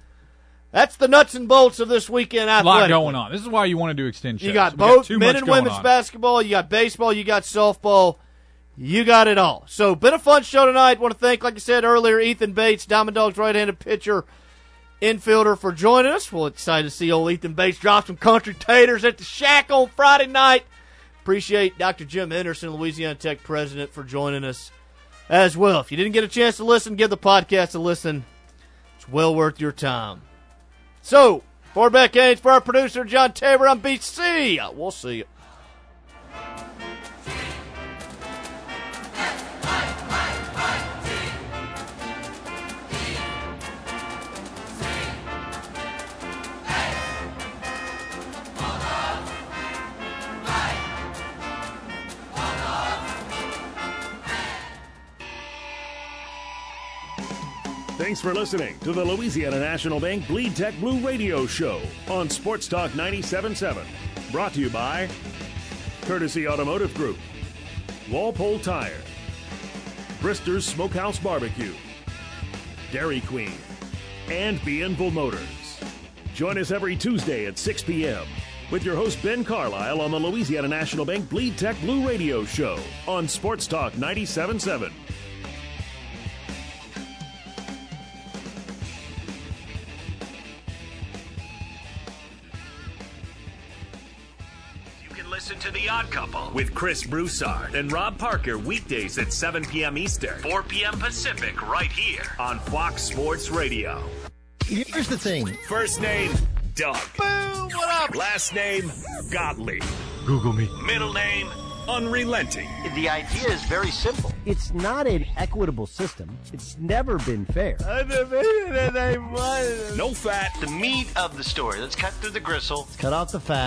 that's the nuts and bolts of this weekend. A lot going on. This is why you want to do extension. You got We both too men and women's on. basketball. You got baseball. You got softball. You got it all. So, been a fun show tonight. Want to thank, like I said earlier, Ethan Bates, Diamond Dogs right-handed pitcher, infielder, for joining us. We're excited to see old Ethan Bates drop some country taters at the shack on Friday night. Appreciate Dr. Jim Henderson, Louisiana Tech president, for joining us as well. If you didn't get a chance to listen, give the podcast a listen. It's well worth your time. So, for Beck Haynes, for our producer, John Tabor, I'm BC. We'll see you. Thanks for listening to the Louisiana National Bank Bleed Tech Blue Radio Show on Sports Talk 97.7. Brought to you by Courtesy Automotive Group, Walpole Tire, Brister's Smokehouse Barbecue, Dairy Queen, and Bienville Motors. Join us every Tuesday at 6 p.m. with your host Ben Carlisle on the Louisiana National Bank Bleed Tech Blue Radio Show on Sports Talk 97.7. to The Odd Couple with Chris Broussard and Rob Parker weekdays at 7 p.m. Eastern, 4 p.m. Pacific, right here on Fox Sports Radio. Here's the thing. First name, Doug. Boom, what up? Last name, Gottlieb. Google me. Middle name, Unrelenting. The idea is very simple. It's not an equitable system. It's never been fair. No fat. The meat of the story. Let's cut through the gristle. Cut out the fat.